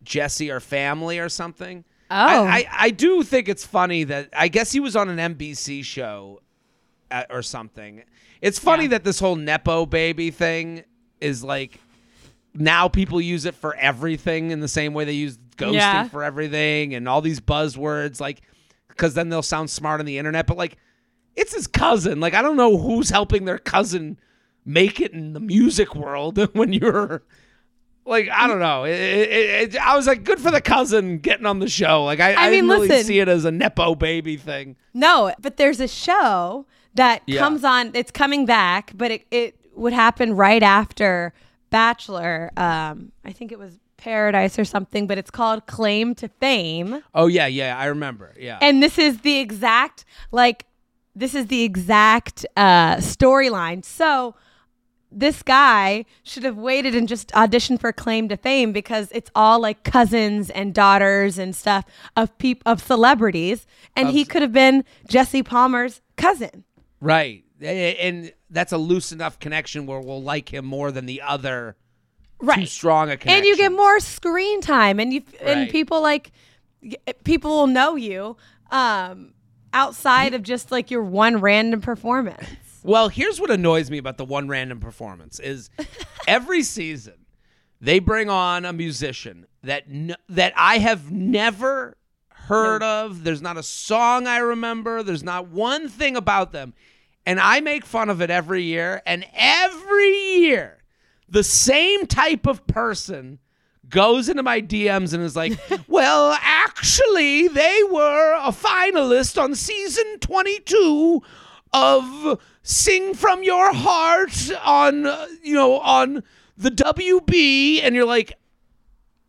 Jesse are family or something. Oh. I, I, I do think it's funny that I guess he was on an NBC show uh or something. It's funny that this whole nepo baby thing is like now people use it for everything in the same way they use ghosting Yeah. for everything and all these buzzwords like because then they'll sound smart on the internet but like it's his cousin like i don't know who's helping their cousin make it in the music world when you're like i don't know it, it, it, i was like good for the cousin getting on the show like i, I, I mean, didn't really listen. see it as a nepo baby thing No, but there's a show that Yeah. comes on. It's coming back, but it, it would happen right after Bachelor. Um, I think it was Paradise or something, but it's called Claim to Fame. oh yeah yeah i remember yeah And this is the exact like this is the exact uh storyline. So this guy should have waited and just auditioned for claim to fame because it's all like cousins and daughters and stuff of peop- of celebrities and he could have been Jesse Palmer's cousin. Right. And that's a loose enough connection where we'll like him more than the other right. too Right. strong a connection. And you get more screen time and you and people like people will know you um outside of just like your one random performance. Well, here's what annoys me about the one random performance is every season they bring on a musician that n- that I have never heard of. There's not a song I remember. There's not one thing about them. And I make fun of it every year and every year the same type of person goes into my DMs and is like, "Well, actually, they were a finalist on season 22 of Sing from Your Heart on uh, you know, on the WB." And you're like,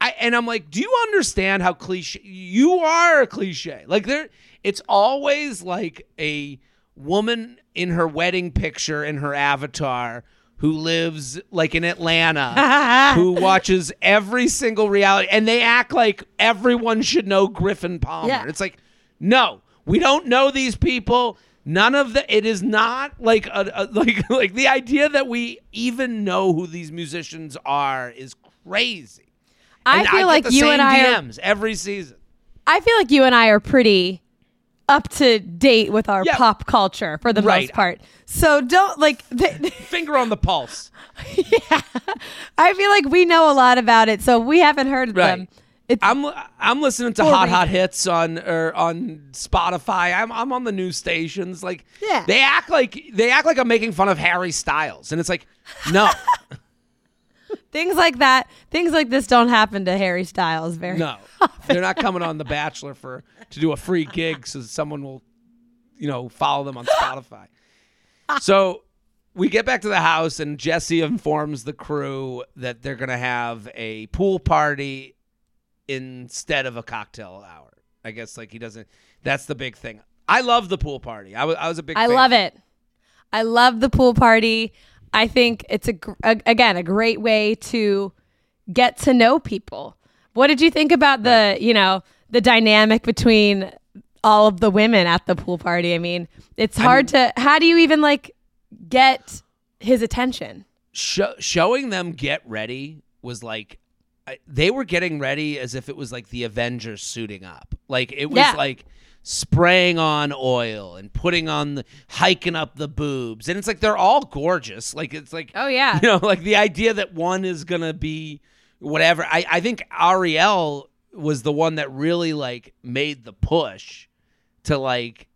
I and I'm like, "Do you understand how cliche you are a cliche?" Like there it's always like a woman in her wedding picture in her avatar who lives like in Atlanta who watches every single reality and they act like everyone should know Griffin Palmer. Yeah. It's like, no, we don't know these people. None of the it is not like a, a like like the idea that we even know who these musicians are is crazy. I And feel get like you and I are every season. I feel like you and I are pretty up to date with our Yeah. pop culture for the Right. most part. So don't like th- Finger on the pulse. yeah, I feel like we know a lot about it. So we haven't heard of them. It's I'm I'm listening to hot hot hits on or on Spotify. I'm I'm on the news stations. Like Yeah. they act like they act like I'm making fun of Harry Styles, and it's like no, things like that. Things like this don't happen to Harry Styles very. no, they're not coming on The Bachelor for to do a free gig so someone will, you know, follow them on Spotify. so we get back to the house, and Jesse informs the crew that they're gonna have a pool party instead of a cocktail hour. I guess like he doesn't. That's the big thing. I love the pool party. I was I was a big. I fan. love it. I love the pool party. I think it's a, a again a great way to get to know people. What did you think about the you know the dynamic between all of the women at the pool party? I mean, it's hard to. How do you even like get his attention? Sho- showing them get ready was like I- they were getting ready as if it was like the Avengers suiting up. Like it was Yeah. like spraying on oil and putting on the hiking up the boobs, and it's like they're all gorgeous. Like it's like Oh yeah, you know, like the idea that one is gonna be whatever. I, I think Ariel was the one that really like made the push to like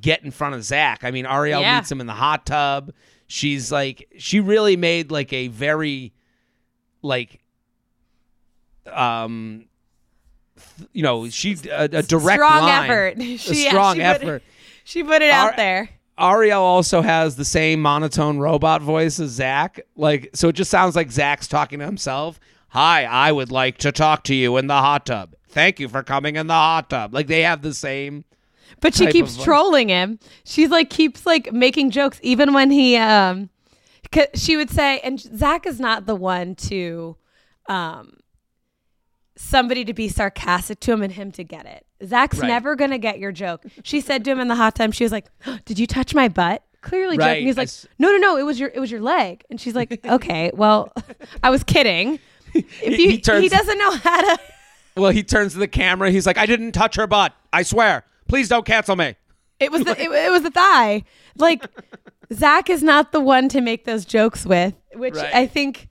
get in front of Zach. I mean, Ariel Yeah. meets him in the hot tub. She's like, she really made like a very, like, um, th- you know, she a, a direct strong line, effort. a She- yeah, strong she put it- effort. She put it out there. Ariel also has the same monotone robot voice as Zach. Like, so it just sounds like Zach's talking to himself. Hi, I would like to talk to you in the hot tub. Thank you for coming in the hot tub. Like they have the same. But she keeps trolling him. She's like keeps like making jokes even when he um, she would say and Zach is not the one to um somebody to be sarcastic to him and him to get it. Zach's Right. never to get your joke. She said to him in the hot time she was like, "Did you touch my butt?" Clearly Right. joking. He's like, s- "No, no, no, it was your it was your leg." And she's like, "Okay, well, I was kidding." If He- you, he turns- he doesn't know how to Well, he turns to the camera. He's like, I didn't touch her butt. I swear. Please don't cancel me. It was the, it, it was the thigh. Like Zach is not the one to make those jokes with, which Right. I think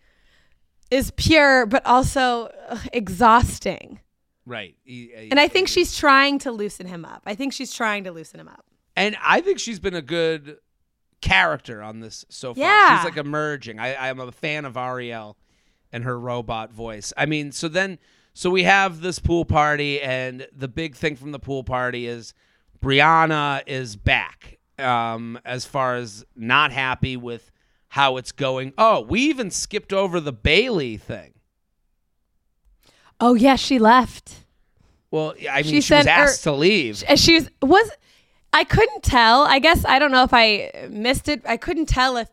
is pure but also ugh, exhausting. Right. He- And I think she's trying to loosen him up. I think she's trying to loosen him up. And I think she's been a good character on this so far. Yeah. She's like emerging. I, I'm a fan of Ariel and her robot voice. I mean, so then, so we have this pool party, and the big thing from the pool party is Brianna is back um, as far as not happy with how it's going. Oh, we even skipped over the Bailey thing. Oh yeah, she left. Well, I mean, She she, was asked to leave. She was was I couldn't tell. I guess I don't know if I missed it. I couldn't tell if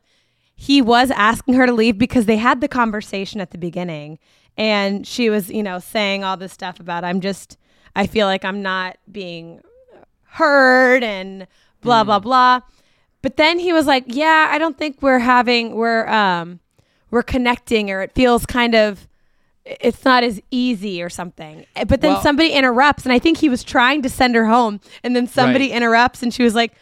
he was asking her to leave because they had the conversation at the beginning and she was, you know, saying all this stuff about I'm just I feel like I'm not being heard and blah blah hmm. blah. But then he was like, "Yeah, I don't think we're having we're um we're connecting or it feels kind of it's not as easy or something. Eh, But then Well- somebody interrupts, and I think he was trying to send her home, and then somebody Right. interrupts, and she was like,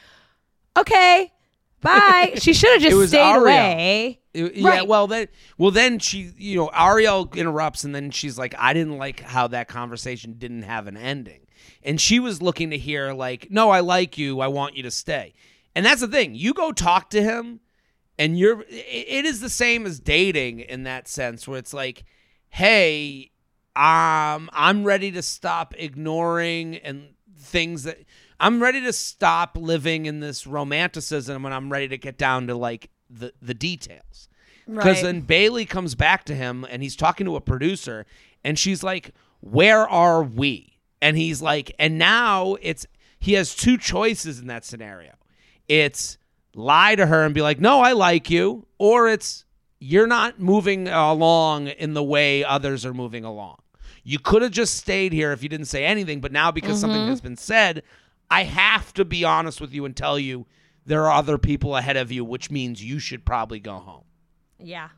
"Okay, bye." she should have It just was stayed Ariel. away. It- Yeah, Right. well then well then she you know, Ariel interrupts and then she's like, I didn't like how that conversation didn't have an ending. And she was looking to hear like, No, I like you, I want you to stay. And that's the thing. You go talk to him and you're it- is the same as dating in that sense where it's like, Hey, um, I'm ready to stop ignoring and things that I'm ready to stop living in this romanticism when I'm ready to get down to like the the details. Because Right. then Bailey comes back to him and he's talking to a producer and she's like, "Where are we?" And he's like, and now it's he has two choices in that scenario. It's lie to her and be like, "No, I like you," or it's you're not moving along in the way others are moving along. You could have just stayed here if you didn't say anything, but now because something mm-hmm. has been said, I have to be honest with you and tell you there are other people ahead of you, which means you should probably go home. Yeah,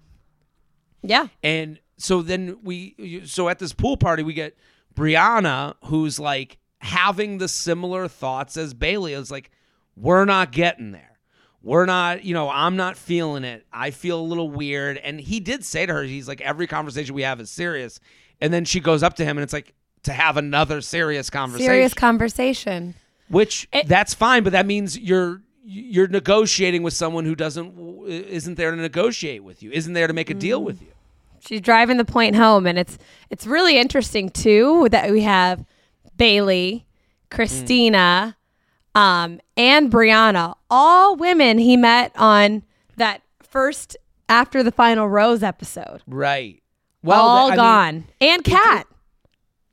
yeah, And so then we, so at this pool party, we get Brianna, who's like having the similar thoughts as Bailey. It's like, we're not getting there. We're not, you know, I'm not feeling it. I feel a little weird. And he did say to her, he's like, every conversation we have is serious. And then she goes up to him and it's like, to have another serious conversation. Serious conversation. Which It- that's fine, but that means you're you're negotiating with someone who doesn't isn't there to negotiate with you, isn't there to make a deal mm. with you. She's driving the point home, and it's it's really interesting too that we have Bailey, mm. Christina, um, and Brianna, all women he met on that first after the final rose episode. Right. Well, all I mean, gone, and Kat.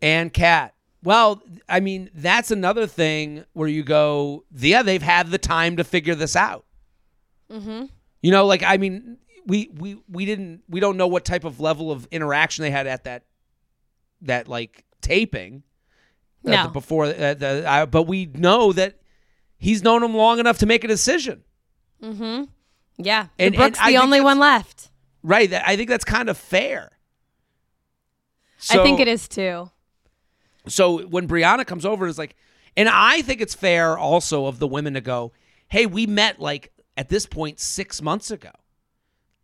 and Kat. Well, I mean, that's another thing where you go, yeah, they've had the time to figure this out. Mm-hmm. You know, like I mean, we we we didn't we don't know what type of level of interaction they had at that that like taping. uh, No. the- before uh, the, uh, but we know that he's known him long enough to make a decision. Mm-hmm. Yeah, And- Brooke's and the only one left. Right. That, I think that's kind of fair. I think it is too. So when Brianna comes over, it's like, and I think it's fair also of the women to go, hey, we met like at this point six months ago.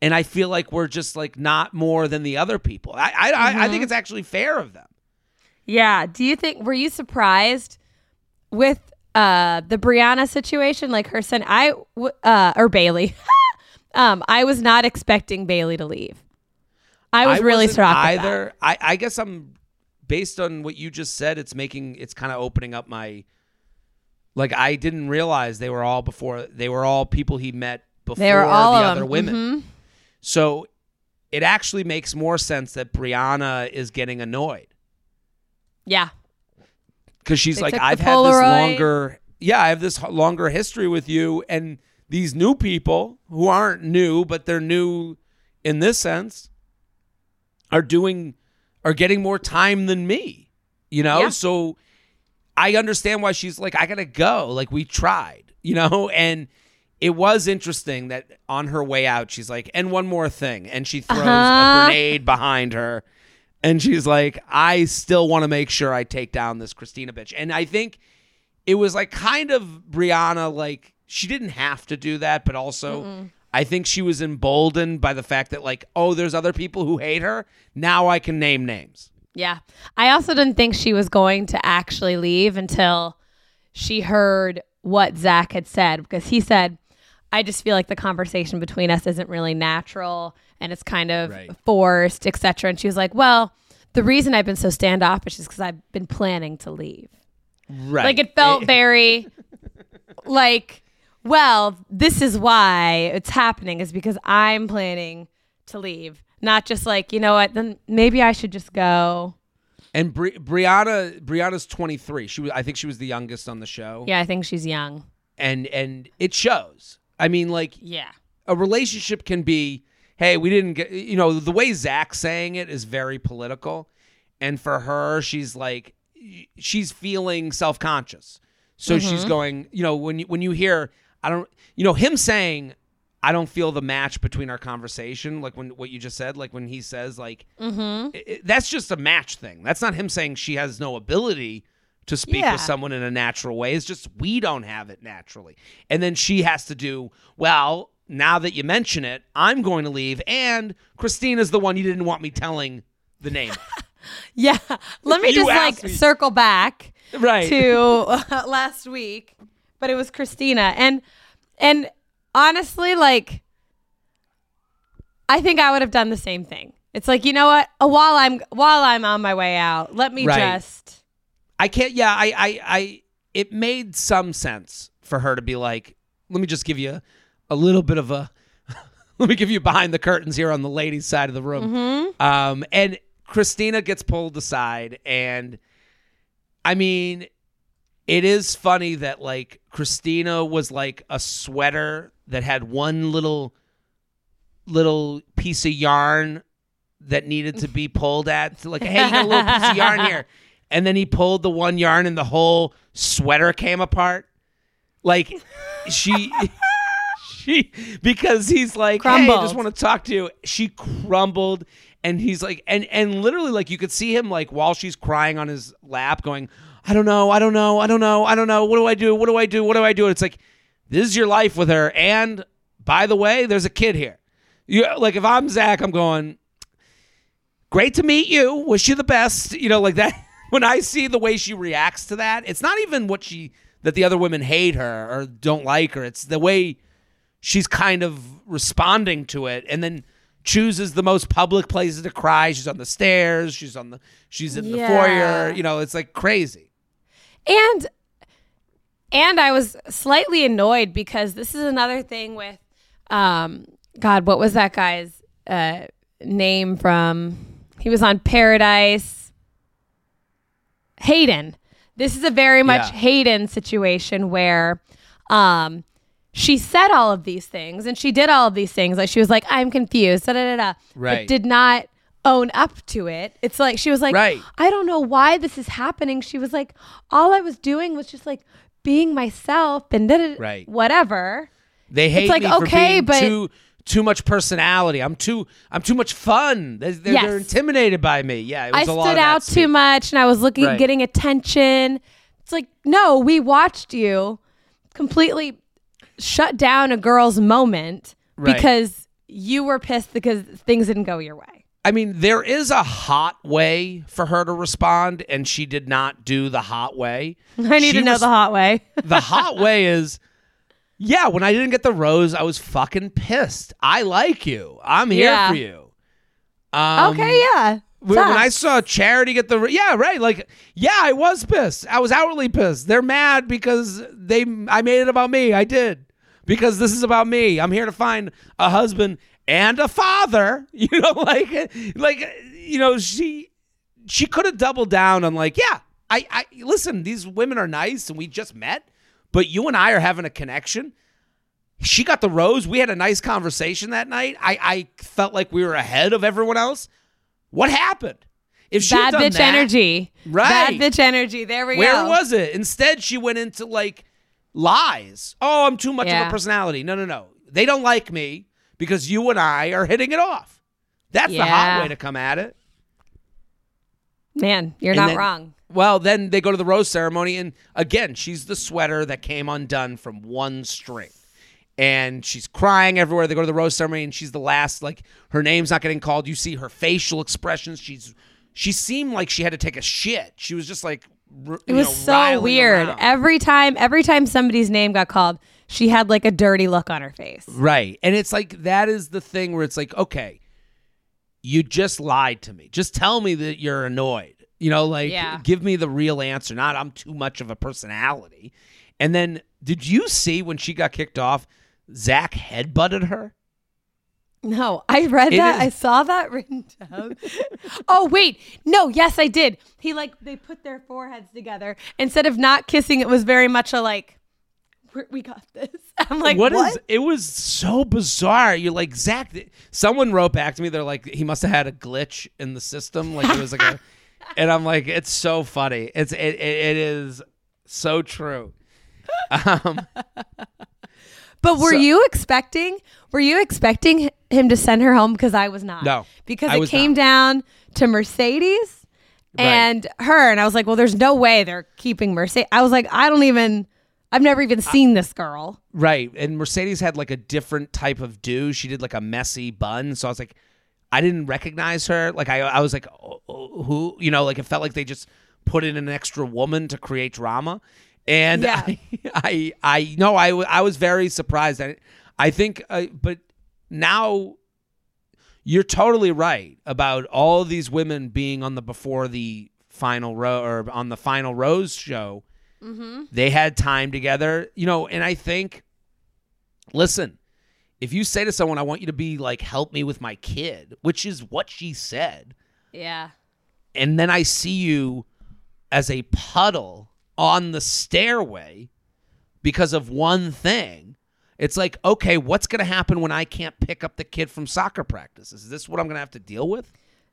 And I feel like we're just like not more than the other people. I I, I, I think it's actually fair of them. Yeah. Do you think were you surprised with uh the Brianna situation like her son I w- uh or Bailey. um I was not expecting Bailey to leave. I was really wasn't shocked either. I, I guess I'm based on what you just said. It's making it's kind of opening up my like I didn't realize they were all before they were all people he met before They were all the other them. women. Mhm. So it actually makes more sense that Brianna is getting annoyed Yeah. Because she's They like, I've had this longer, yeah, I have this longer history with you, and these new people who aren't new, but they're new in this sense, are doing, are getting more time than me, you know. Yeah. So I understand why she's like, I gotta go. Like we tried, you know, and. It was interesting that on her way out, she's like, and one more thing. And she throws a Uh-huh. grenade behind her. And she's like, I still want to make sure I take down this Christina bitch. And I think it was like kind of Brianna, like, she didn't have to do that, but also I think she was emboldened by the fact that, like, oh, there's other people who hate her. Now I can name names. Yeah. I also didn't think she was going to actually leave until she heard what Zach had said because he said, I just feel like the conversation between us isn't really natural and it's kind of Right. forced, etc. And she was like, Well, the reason I've been so standoffish is because I've been planning to leave. Right. Like it felt eh. very like, well, this is why it's happening is because I'm planning to leave. Not just like, you know what, then maybe I should just go. And Bri- Brianna, Brianna's 23. She was, I think she was the youngest on the show. Yeah, I think she's young. And, and it shows. I mean, like, Yeah. a relationship can be, hey, we didn't get, you know, the way Zach's saying it is very political. And for her, she's like, she's feeling self conscious. So she's mm-hmm. going, you know, when you, when you hear, I don't, you know, him saying, I don't feel the match between our conversation, like when what you just said, like when he says, like, mm-hmm. i- i- that's just a match thing. That's not him saying she has no ability to speak Yeah. with someone in a natural way. It's just we don't have it naturally. And then she has to do, well, now that you mention it, I'm going to leave. And Christina's the one you didn't want me telling the name. Yeah. Let me You just like me. circle back right. to uh, last week, but it was Christina. And and honestly like I think I would have done the same thing. It's like, you know what? Uh, while I'm while I'm on my way out, let me Right. just I can't. Yeah, I, I, I. It made some sense for her to be like, "Let me just give you a little bit of a. let me give you behind the curtains here on the ladies' side of the room." Um, and Christina gets pulled aside, and I mean, it is funny that like Christina was like a sweater that had one little, little piece of yarn that needed to be pulled at. So like, hey, you got a little piece of yarn here. And then he pulled the one yarn and the whole sweater came apart. Like she she because he's like, hey, I just want to talk to you. She crumbled and he's like and and literally like you could see him like while she's crying on his lap going, I don't know, I don't know, I don't know, I don't know. What do I do? What do I do? What do I do? It's like this is your life with her and by the way, there's a kid here. You like if I'm Zach, I'm going, great to meet you. Wish you the best. You know, like that. when I see the way she reacts to that, it's not even what she that the other women hate her or don't like her. It's the way she's kind of responding to it, and then chooses the most public places to cry. She's on the stairs. She's on the. She's in the foyer. You know, it's like crazy. And and I was slightly annoyed because this is another thing with um God, what was that guy's uh name from he was on Paradise Hayden. This is a very much Yeah. Hayden situation where um she said all of these things and she did all of these things. Like she was like, I'm confused, da da da da. Right. But did not own up to it. It's like she was like, Right. I don't know why this is happening. She was like, all I was doing was just like being myself and da, da, da, Right. whatever. They hate like, me for okay, being but- too too much personality. I'm too I'm too much fun. They're, they're, Yes. they're intimidated by me. Yeah, it I was a lot stood of out too much and I was looking, Right. getting attention. It's like, no, we watched you completely shut down a girl's moment Right. because you were pissed because things didn't go your way. I mean, there is a hot way for her to respond, and she did not do the hot way. I need She to know was- the hot way. The hot way is, yeah, when I didn't get the rose, I was fucking pissed. I like you. I'm here Yeah. for you. Um, okay, yeah. When, when I saw Charity get the yeah right like yeah I was pissed I was outwardly pissed they're mad because they I made it about me I did because this is about me I'm here to find a husband and a father you know like like you know she she could have doubled down on like yeah I I listen these women are nice and we just met but you and I are having a connection she got the rose we had a nice conversation that night I I felt like we were ahead of everyone else what happened? If she bad done bitch that, energy. Right. Bad bitch energy. There we Where go. Where was it? Instead, she went into like lies. Oh, I'm too much of a personality. No, no, no. They don't like me because you and I are hitting it off. That's the hot way to come at it. Man, you're And not then- wrong. Well, then they go to the rose ceremony, and again, she's the sweater that came undone from one string. And she's crying everywhere. They go to the rose ceremony, and she's the last. Like her name's not getting called. You see her facial expressions. She's she seemed like she had to take a shit. She was just like It was know, so weird. around. Every time every time somebody's name got called, she had like a dirty look on her face. Right. And it's like that is the thing where it's like, okay, you just lied to me. Just tell me that you're annoyed. You know, like Yeah. give me the real answer, not I'm too much of a personality. And then did you see when she got kicked off, Zach headbutted her? No, I read It that. is- I saw that written down. oh wait, no, yes, I did. He like they put their foreheads together instead of not kissing. It was very much a like, "We're- got this. I'm like, what what? is it was so bizarre. You're like, Zach someone wrote back to me, they're like, he must have had a glitch in the system. Like it was like a and I'm like, it's so funny. It's it, it, it is so true. Um But were So- you expecting? Were you expecting him to send her home? Because I was not. No, because I it was came not. down to Mercedes Right. and her, and I was like, well, there's no way they're keeping Mercedes. I was like, I don't even. I've never even seen this girl. Right. And Mercedes had like a different type of do. She did like a messy bun. So I was like, I didn't recognize her. Like I, I was like, oh, oh, who? You know, like it felt like they just put in an extra woman to create drama. And Yeah. I, I, I, no, I, I was very surprised. I, I think, uh, but now you're totally right about all these women being on the before the final row or on the final rose show. Mm-hmm. They had time together, you know, and I think, listen, if you say to someone, I want you to be like, help me with my kid, which is what she said, Yeah. and then I see you as a puddle on the stairway because of one thing. It's like, okay, what's going to happen when I can't pick up the kid from soccer practice? Is this what I'm going to have to deal with?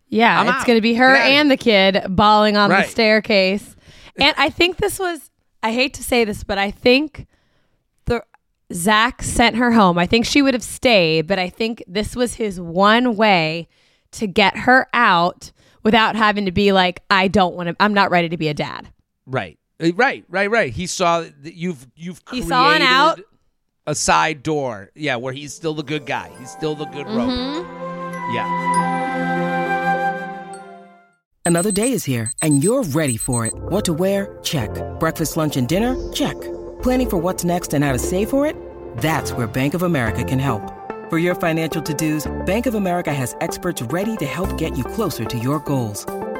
Yeah, I'm it's going to be her and the kid bawling on Right. the staircase. And I think this was, I hate to say this, but I think the Zach sent her home. I think she would have stayed, but I think this was his one way to get her out without having to be like, I don't want to, I'm not ready to be a dad. Right. Uh, Right, right, right. He saw that you've you've He saw an out. A side door. Yeah, where he's still the good guy. He's still the good rope. Mm-hmm. Yeah. Another day is here, and you're ready for it. What to wear? Check. Breakfast, lunch, and dinner? Check. Planning for what's next and how to save for it? That's where Bank of America can help. For your financial to-dos, Bank of America has experts ready to help get you closer to your goals.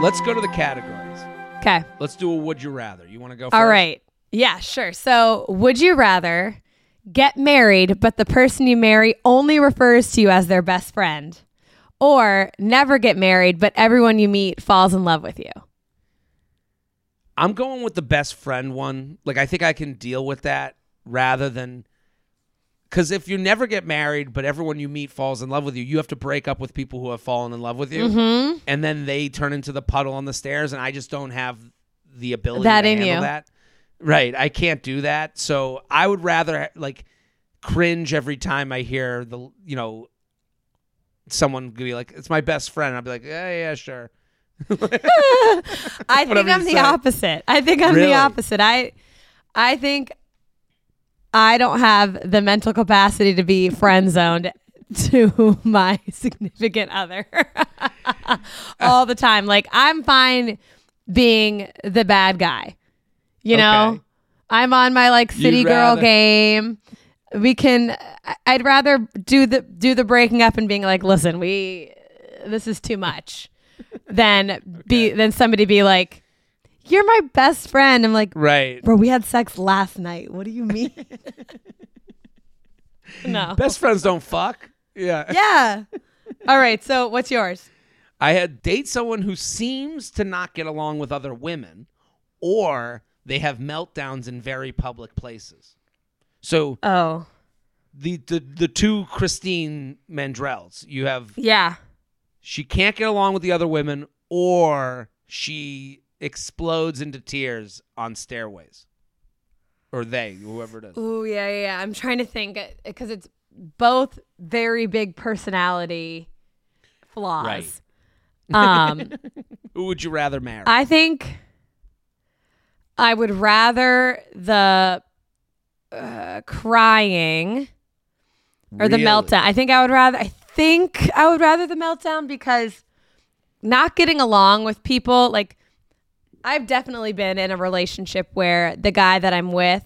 Let's go to the categories. Okay. Let's do a would you rather. You want to go first? All right. Yeah, sure. So, would you rather get married, but the person you marry only refers to you as their best friend, or never get married, but everyone you meet falls in love with you? I'm going with the best friend one. Like I think I can deal with that rather than because if you never get married, but everyone you meet falls in love with you, you have to break up with people who have fallen in love with you, Mm-hmm. and then they turn into the puddle on the stairs, and I just don't have the ability That to in handle you. that. Right, I can't do that. So I would rather like cringe every time I hear the you know someone be like, "It's my best friend." I'll be like, "Yeah, yeah, sure." I think I'm the say. opposite. I think I'm Really? the opposite. I I think I don't have the mental capacity to be friend zoned to my significant other all the time. Like I'm fine being the bad guy. You know? I'm on my like city You'd girl rather- game. We can I'd rather do the do the breaking up and being like, "Listen, we this is too much." than be than somebody be like, "You're my best friend." I'm like, Right. "Bro, we had sex last night. What do you mean?" no. Best friends don't fuck. Yeah. Yeah. All right. So, what's yours? I had date someone who seems to not get along with other women, or they have meltdowns in very public places. So Oh, the the, the two Christine Mandrells, you have yeah. she can't get along with the other women, or she explodes into tears on stairways, or they, whoever it is. Oh yeah, yeah. yeah. I'm trying to think because it's both very big personality flaws. Right. Um, Who would you rather marry? I think I would rather the uh, crying or the meltdown. I think I would rather. I think I would rather the meltdown because not getting along with people. Like I've definitely been in a relationship where the guy that I'm with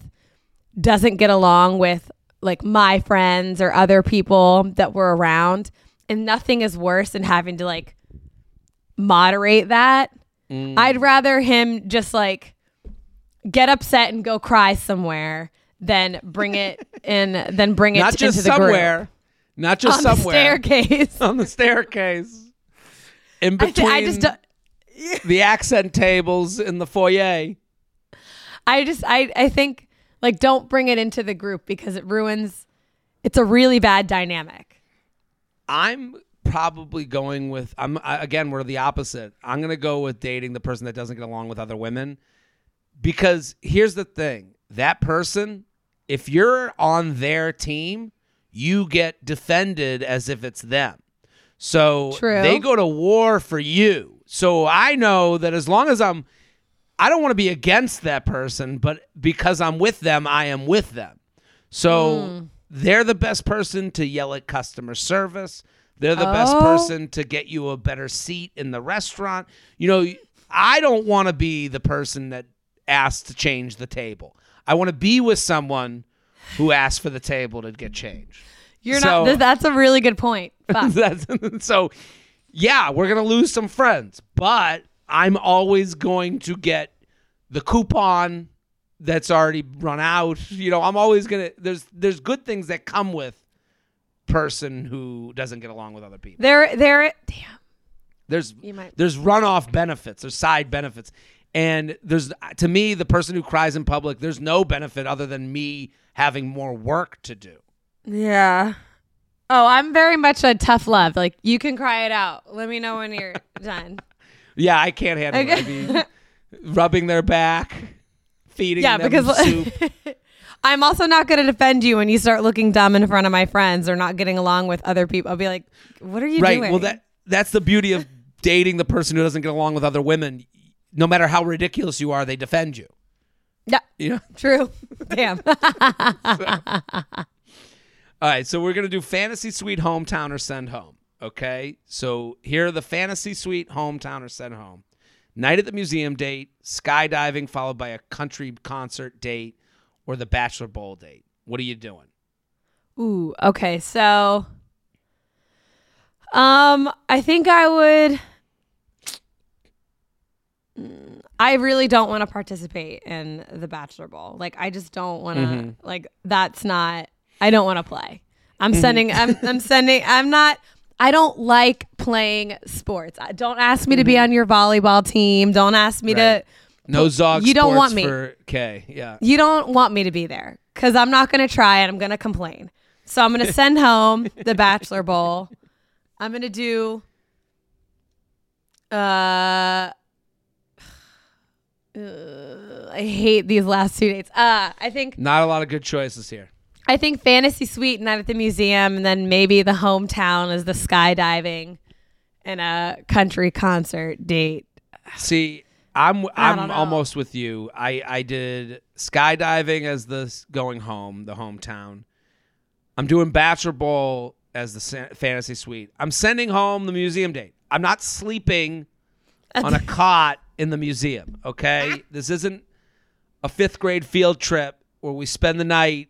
doesn't get along with like my friends or other people that were around, and nothing is worse than having to like moderate that. Mm. I'd rather him just like get upset and go cry somewhere than bring it in than bring it not into just the somewhere, group. not just on somewhere the staircase. on the staircase. In I, between I just the accent tables in the foyer. I just I I think like don't bring it into the group because it ruins it's a really bad dynamic. I'm probably going with I'm again we're the opposite. I'm going to go with dating the person that doesn't get along with other women because here's the thing. That person if you're on their team, you get defended as if it's them. So True. they go to war for you. So I know that as long as I'm I don't want to be against that person, but because I'm with them, I am with them. So hmm. they're the best person to yell at customer service. They're the best Oh. person to get you a better seat in the restaurant. You know, I don't want to be the person that asks to change the table. I want to be with someone who asks for the table to get changed. You're So- not that's a really good point. That's, so, yeah, we're gonna lose some friends, but I'm always going to get the coupon that's already run out. You know, I'm always gonna. There's there's good things that come with person who doesn't get along with other people. There, there. Damn. There's You might- there's runoff benefits, there's side benefits. And there's to me the person who cries in public, there's no benefit other than me having more work to do. Yeah. Oh, I'm very much a tough love. Like you can cry it out. Let me know when you're done. Yeah, I can't handle it. I mean, rubbing their back, feeding yeah, them because soup. I'm also not going to defend you when you start looking dumb in front of my friends or not getting along with other people. I'll be like, "What are you right. doing?" Well, that that's the beauty of dating the person who doesn't get along with other women. No matter how ridiculous you are, they defend you. yeah, You know. true. Damn. All right, so we're gonna do fantasy suite hometown or send home. Okay, so here are the fantasy suite hometown or send home. Night at the museum date, skydiving followed by a country concert date, or the bachelor bowl date. What are you doing? Ooh, okay. So um I think I would I really don't want to participate in the bachelor bowl. Like I just don't want to Mm-hmm. like that's not I don't want to play. I'm sending I'm I'm sending I'm not I don't like playing sports. I- Don't ask me to be on your volleyball team. Don't ask me Mm-hmm. Right. to No Zog You don't Sports want me. for K. Yeah. you don't want me to be there because I'm not going to try and I'm going to complain. So I'm going to send home the Bachelor Bowl. I'm going to do. Uh, uh, I hate these last two dates. Uh, I think Not a lot of good choices here. I think Fantasy Suite night at the museum, and then maybe the hometown is the skydiving and a country concert date. See, I'm I'm almost with you. I I did skydiving as the going home, the hometown. I'm doing bachelor bowl as the fantasy suite. I'm sending home the museum date. I'm not sleeping on a cot in the museum. Okay, ah. this isn't a fifth grade field trip where we spend the night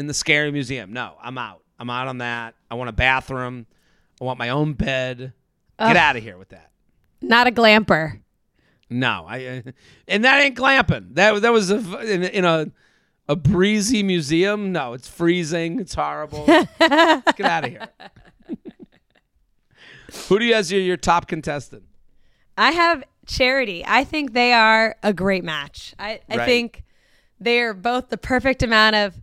in the scary museum. No, I'm out. I'm out on that. I want a bathroom. I want my own bed. Get out of here with that. Not a glamper. No, I and that ain't glamping. That that was a, in, in a a breezy museum. No, it's freezing. It's horrible. Get out of here. Who do you as your, your top contestant? I have Charity. I think they are a great match. I, I Right. think they're both the perfect amount of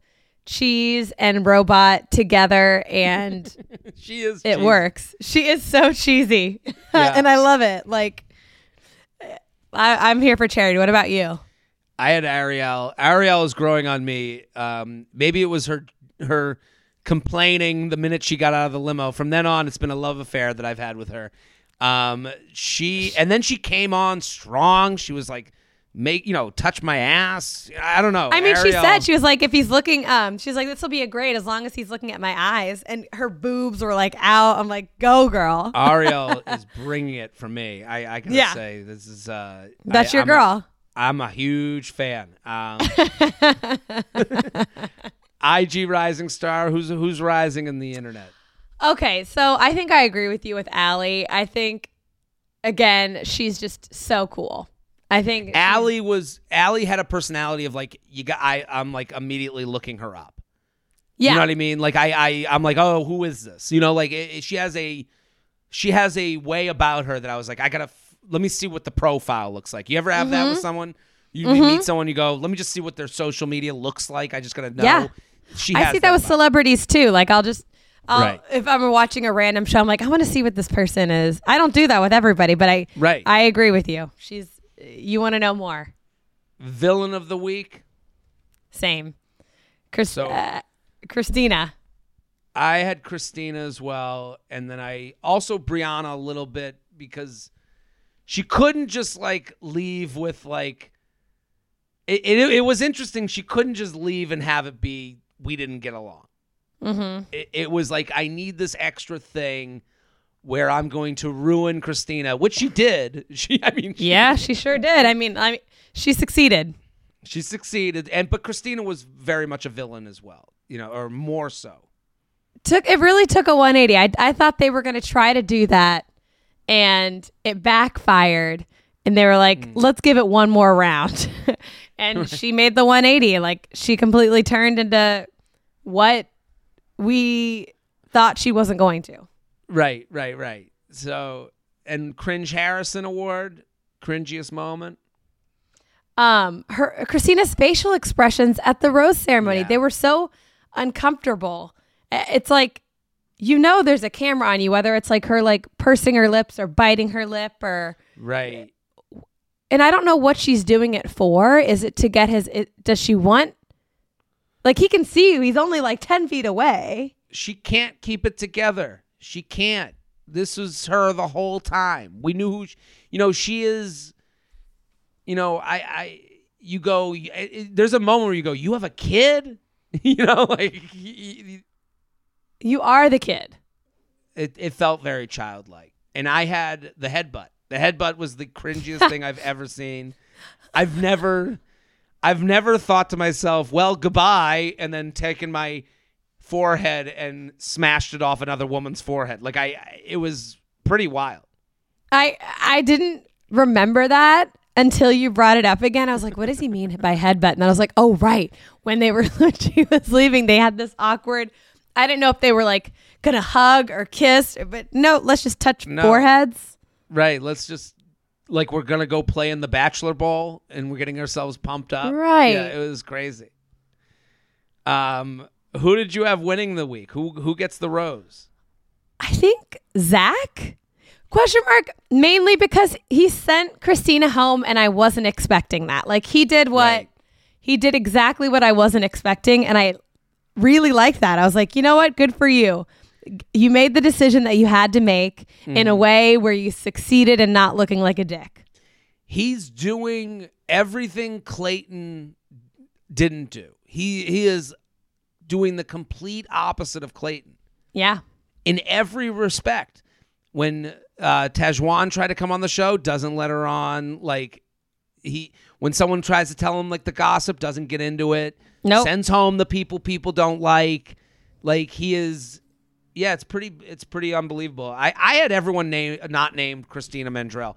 cheese and robot together, and She is. it works. She is so cheesy, Yeah. and I love it. Like, I, I'm here for Charity. What about you? I had Ariel. Ariel is growing on me. Um, maybe it was her her complaining the minute she got out of the limo. From then on, it's been a love affair that I've had with her. Um, she and then she came on strong. She was like, make you know, touch my ass. I don't know. I mean, she said she was like, if he's looking, um, she's like, this will be a great as long as he's looking at my eyes, and her boobs were like out. I'm like, go girl. Ariel is bringing it for me. I, I gotta Yeah. say, this is uh, That's I- your I'm girl. I'm a huge fan. Um, IG Rising Star. Who's who's rising in the internet? Okay, so I think I agree with you with Allie. I think again, she's just so cool. I think Allie was Allie had a personality of like you got. I I'm like immediately looking her up. yeah, You know what I mean? Like I I I'm like oh who is this? You know like it, it- she has a she has a way about her that I was like I gotta f- let me see what the profile looks like. You ever have that Mm-hmm. with someone? You meet someone, you go let me just see what their social media looks like. I just gotta know. Yeah. She I see that with about celebrities too. Like I'll just, I'll, Right. if I'm watching a random show, I'm like, I want to see what this person is. I don't do that with everybody, but I, Right. I agree with you. She's, you want to know more. Villain of the week. Same. Chris, So- uh, Christina. I had Christina as well, and then I also Brianna a little bit because she couldn't just like leave with like it. It, it was interesting. She couldn't just leave and have it be we didn't get along. Mm-hmm. It, it was like I need this extra thing where I'm going to ruin Christina, which she did. She, I mean, she, Yeah, she sure did. I mean, I mean, she succeeded. she succeeded, and but Christina was very much a villain as well, you know, or more so. took it really took a 180 i, I thought they were going to try to do that and it backfired and they were like mm. let's give it one more round and she made the 180 like she completely turned into what we thought she wasn't going to. Right, right, right. So, and cringe Harrison award, cringiest moment. Um, her Christina's facial expressions at the rose ceremony, Yeah. they were so uncomfortable. It's like you know there's a camera on you, whether it's like her like pursing her lips or biting her lip or Right. and I don't know what she's doing it for. Is it to get his? It, does she want? Like he can see you. He's only like ten feet away. She can't keep it together. She can't. This was her the whole time. We knew who, she, you know, she is. You know, I, I, you go. it- it- there's a moment where you go, you have a kid. you know, like y- y- You are the kid. it, it felt very childlike. And I had the headbutt. The headbutt was the cringiest thing I've ever seen. I've never I've never thought to myself, well, goodbye, and then taken my forehead and smashed it off another woman's forehead. Like I it was pretty wild. I I didn't remember that until you brought it up again. I was like, what does he mean by headbutt? And I was like, oh right. When they were when she was leaving, they had this awkward I didn't know if they were like gonna hug or kiss, but no, let's just touch No. foreheads. Right. Let's just like we're gonna go play in the bachelor ball and we're getting ourselves pumped up. Right. Yeah, it was crazy. Um who did you have winning the week? Who who gets the rose? I think Zach? Question mark. Mainly because he sent Christina home, and I wasn't expecting that. Like he did what Right. he did exactly what I wasn't expecting, and I really liked that. I was like, you know what? Good for you. You made the decision that you had to make in a mm-hmm. way where you succeeded and not looking like a dick. he's doing everything Clayton didn't do. He he is doing the complete opposite of Clayton Yeah. in every respect. When uh, Tahzjuan tried to come on the show, doesn't let her on. Like he, when someone tries to tell him like the gossip, doesn't get into it. Nope. Sends home the people people don't like. Like he is. Yeah, it's pretty. It's pretty unbelievable. I I had everyone name not named Christina Mandrell.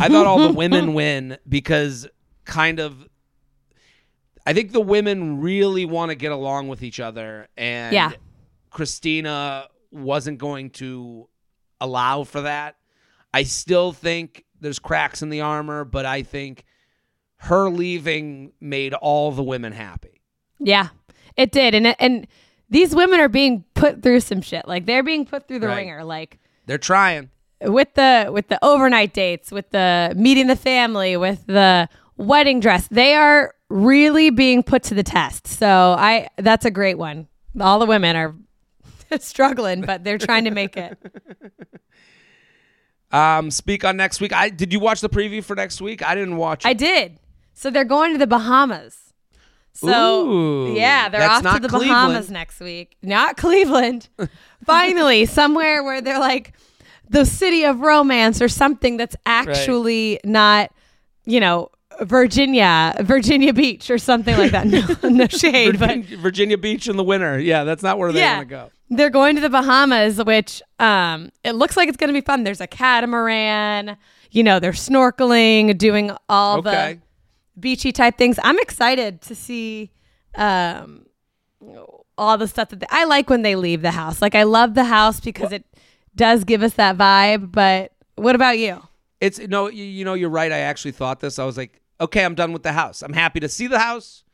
I thought all the women win because kind of. I think the women really want to get along with each other, and Yeah. Christina wasn't going to allow for that. I still think there's cracks in the armor, but I think her leaving made all the women happy. Yeah, it did, and and these women are being put through some shit. Like they're being put through the Right. ringer. Like They're trying. with the with the overnight dates, with the meeting the family, with the wedding dress. They are really being put to the test. So I that's a great one. All the women are struggling, but they're trying to make it. Um, speak on next week. I did you watch the preview for next week? I didn't watch. I did. So they're going to the Bahamas. So Ooh, yeah, they're off to the Cleveland. Bahamas next week. Not Cleveland. Finally, somewhere where they're like the city of romance or something that's actually not, you know, Virginia, Virginia Beach or something like that. No, no shade, but Virginia, Beach in the winter. Yeah, that's not where they yeah, want to go. they're going to the Bahamas, which um, it looks like it's going to be fun. There's a catamaran. You know, they're snorkeling, doing all Okay. the beachy type things. I'm excited to see um, all the stuff that they, I like when they leave the house. Like I love the house because it does give us that vibe. But what about you? It's no, you, you know, you're right. I actually thought this. I was like, okay, I'm done with the house. I'm happy to see the house,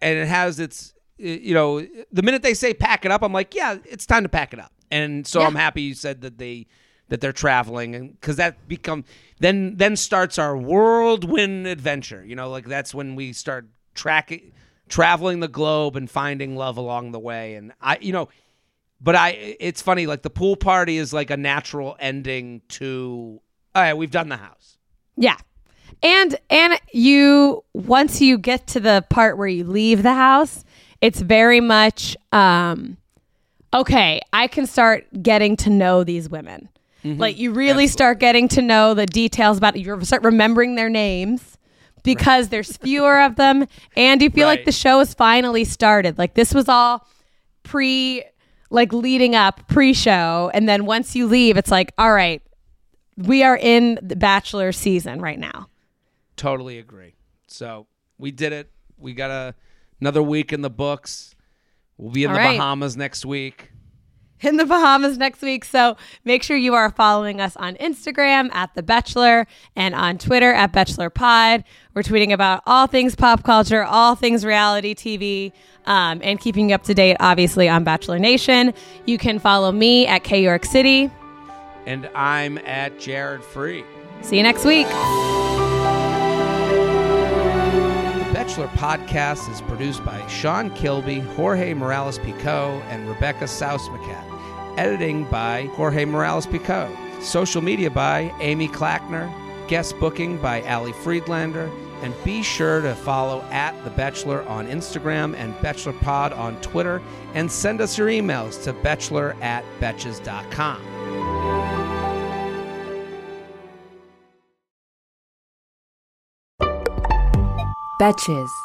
and it has its, you know, the minute they say pack it up, I'm like, yeah, it's time to pack it up. And so Yeah. I'm happy you said that they that they're traveling, and because that become then then starts our whirlwind adventure. You know, like that's when we start tracking, traveling the globe and finding love along the way. And I, you know, but I, it's funny. Like the pool party is like a natural ending to. All right, we've done the house. Yeah. And and you once you get to the part where you leave the house, it's very much um okay, I can start getting to know these women. Like you really start getting to know the details about you start remembering their names because there's fewer of them. And you feel like the show has finally started. Like this was all pre like leading up pre-show. And then once you leave it's like all right we are in the bachelor season right now Totally agree. So we did it. We got a another week in the books. We'll be in All the right. Bahamas next week. in the Bahamas next week. So make sure you are following us on Instagram at The Betchelor and on Twitter at Bachelor Pod. We're tweeting about all things pop culture, all things reality TV, um, and keeping you up to date, obviously, on Bachelor Nation. You can follow me at K York City. And I'm at Jared Freid. See you next week. Betchelor podcast is produced by Sean Kilby, Jorge Morales Pico, and Rebecca Sausmacat. Editing by Jorge Morales Pico. Social media by Amy Clackner. Guest booking by Ali Friedlander. And be sure to follow at The Betchelor on Instagram and Bachelor Pod on Twitter. And send us your emails to bachelor at betches.com. Betches.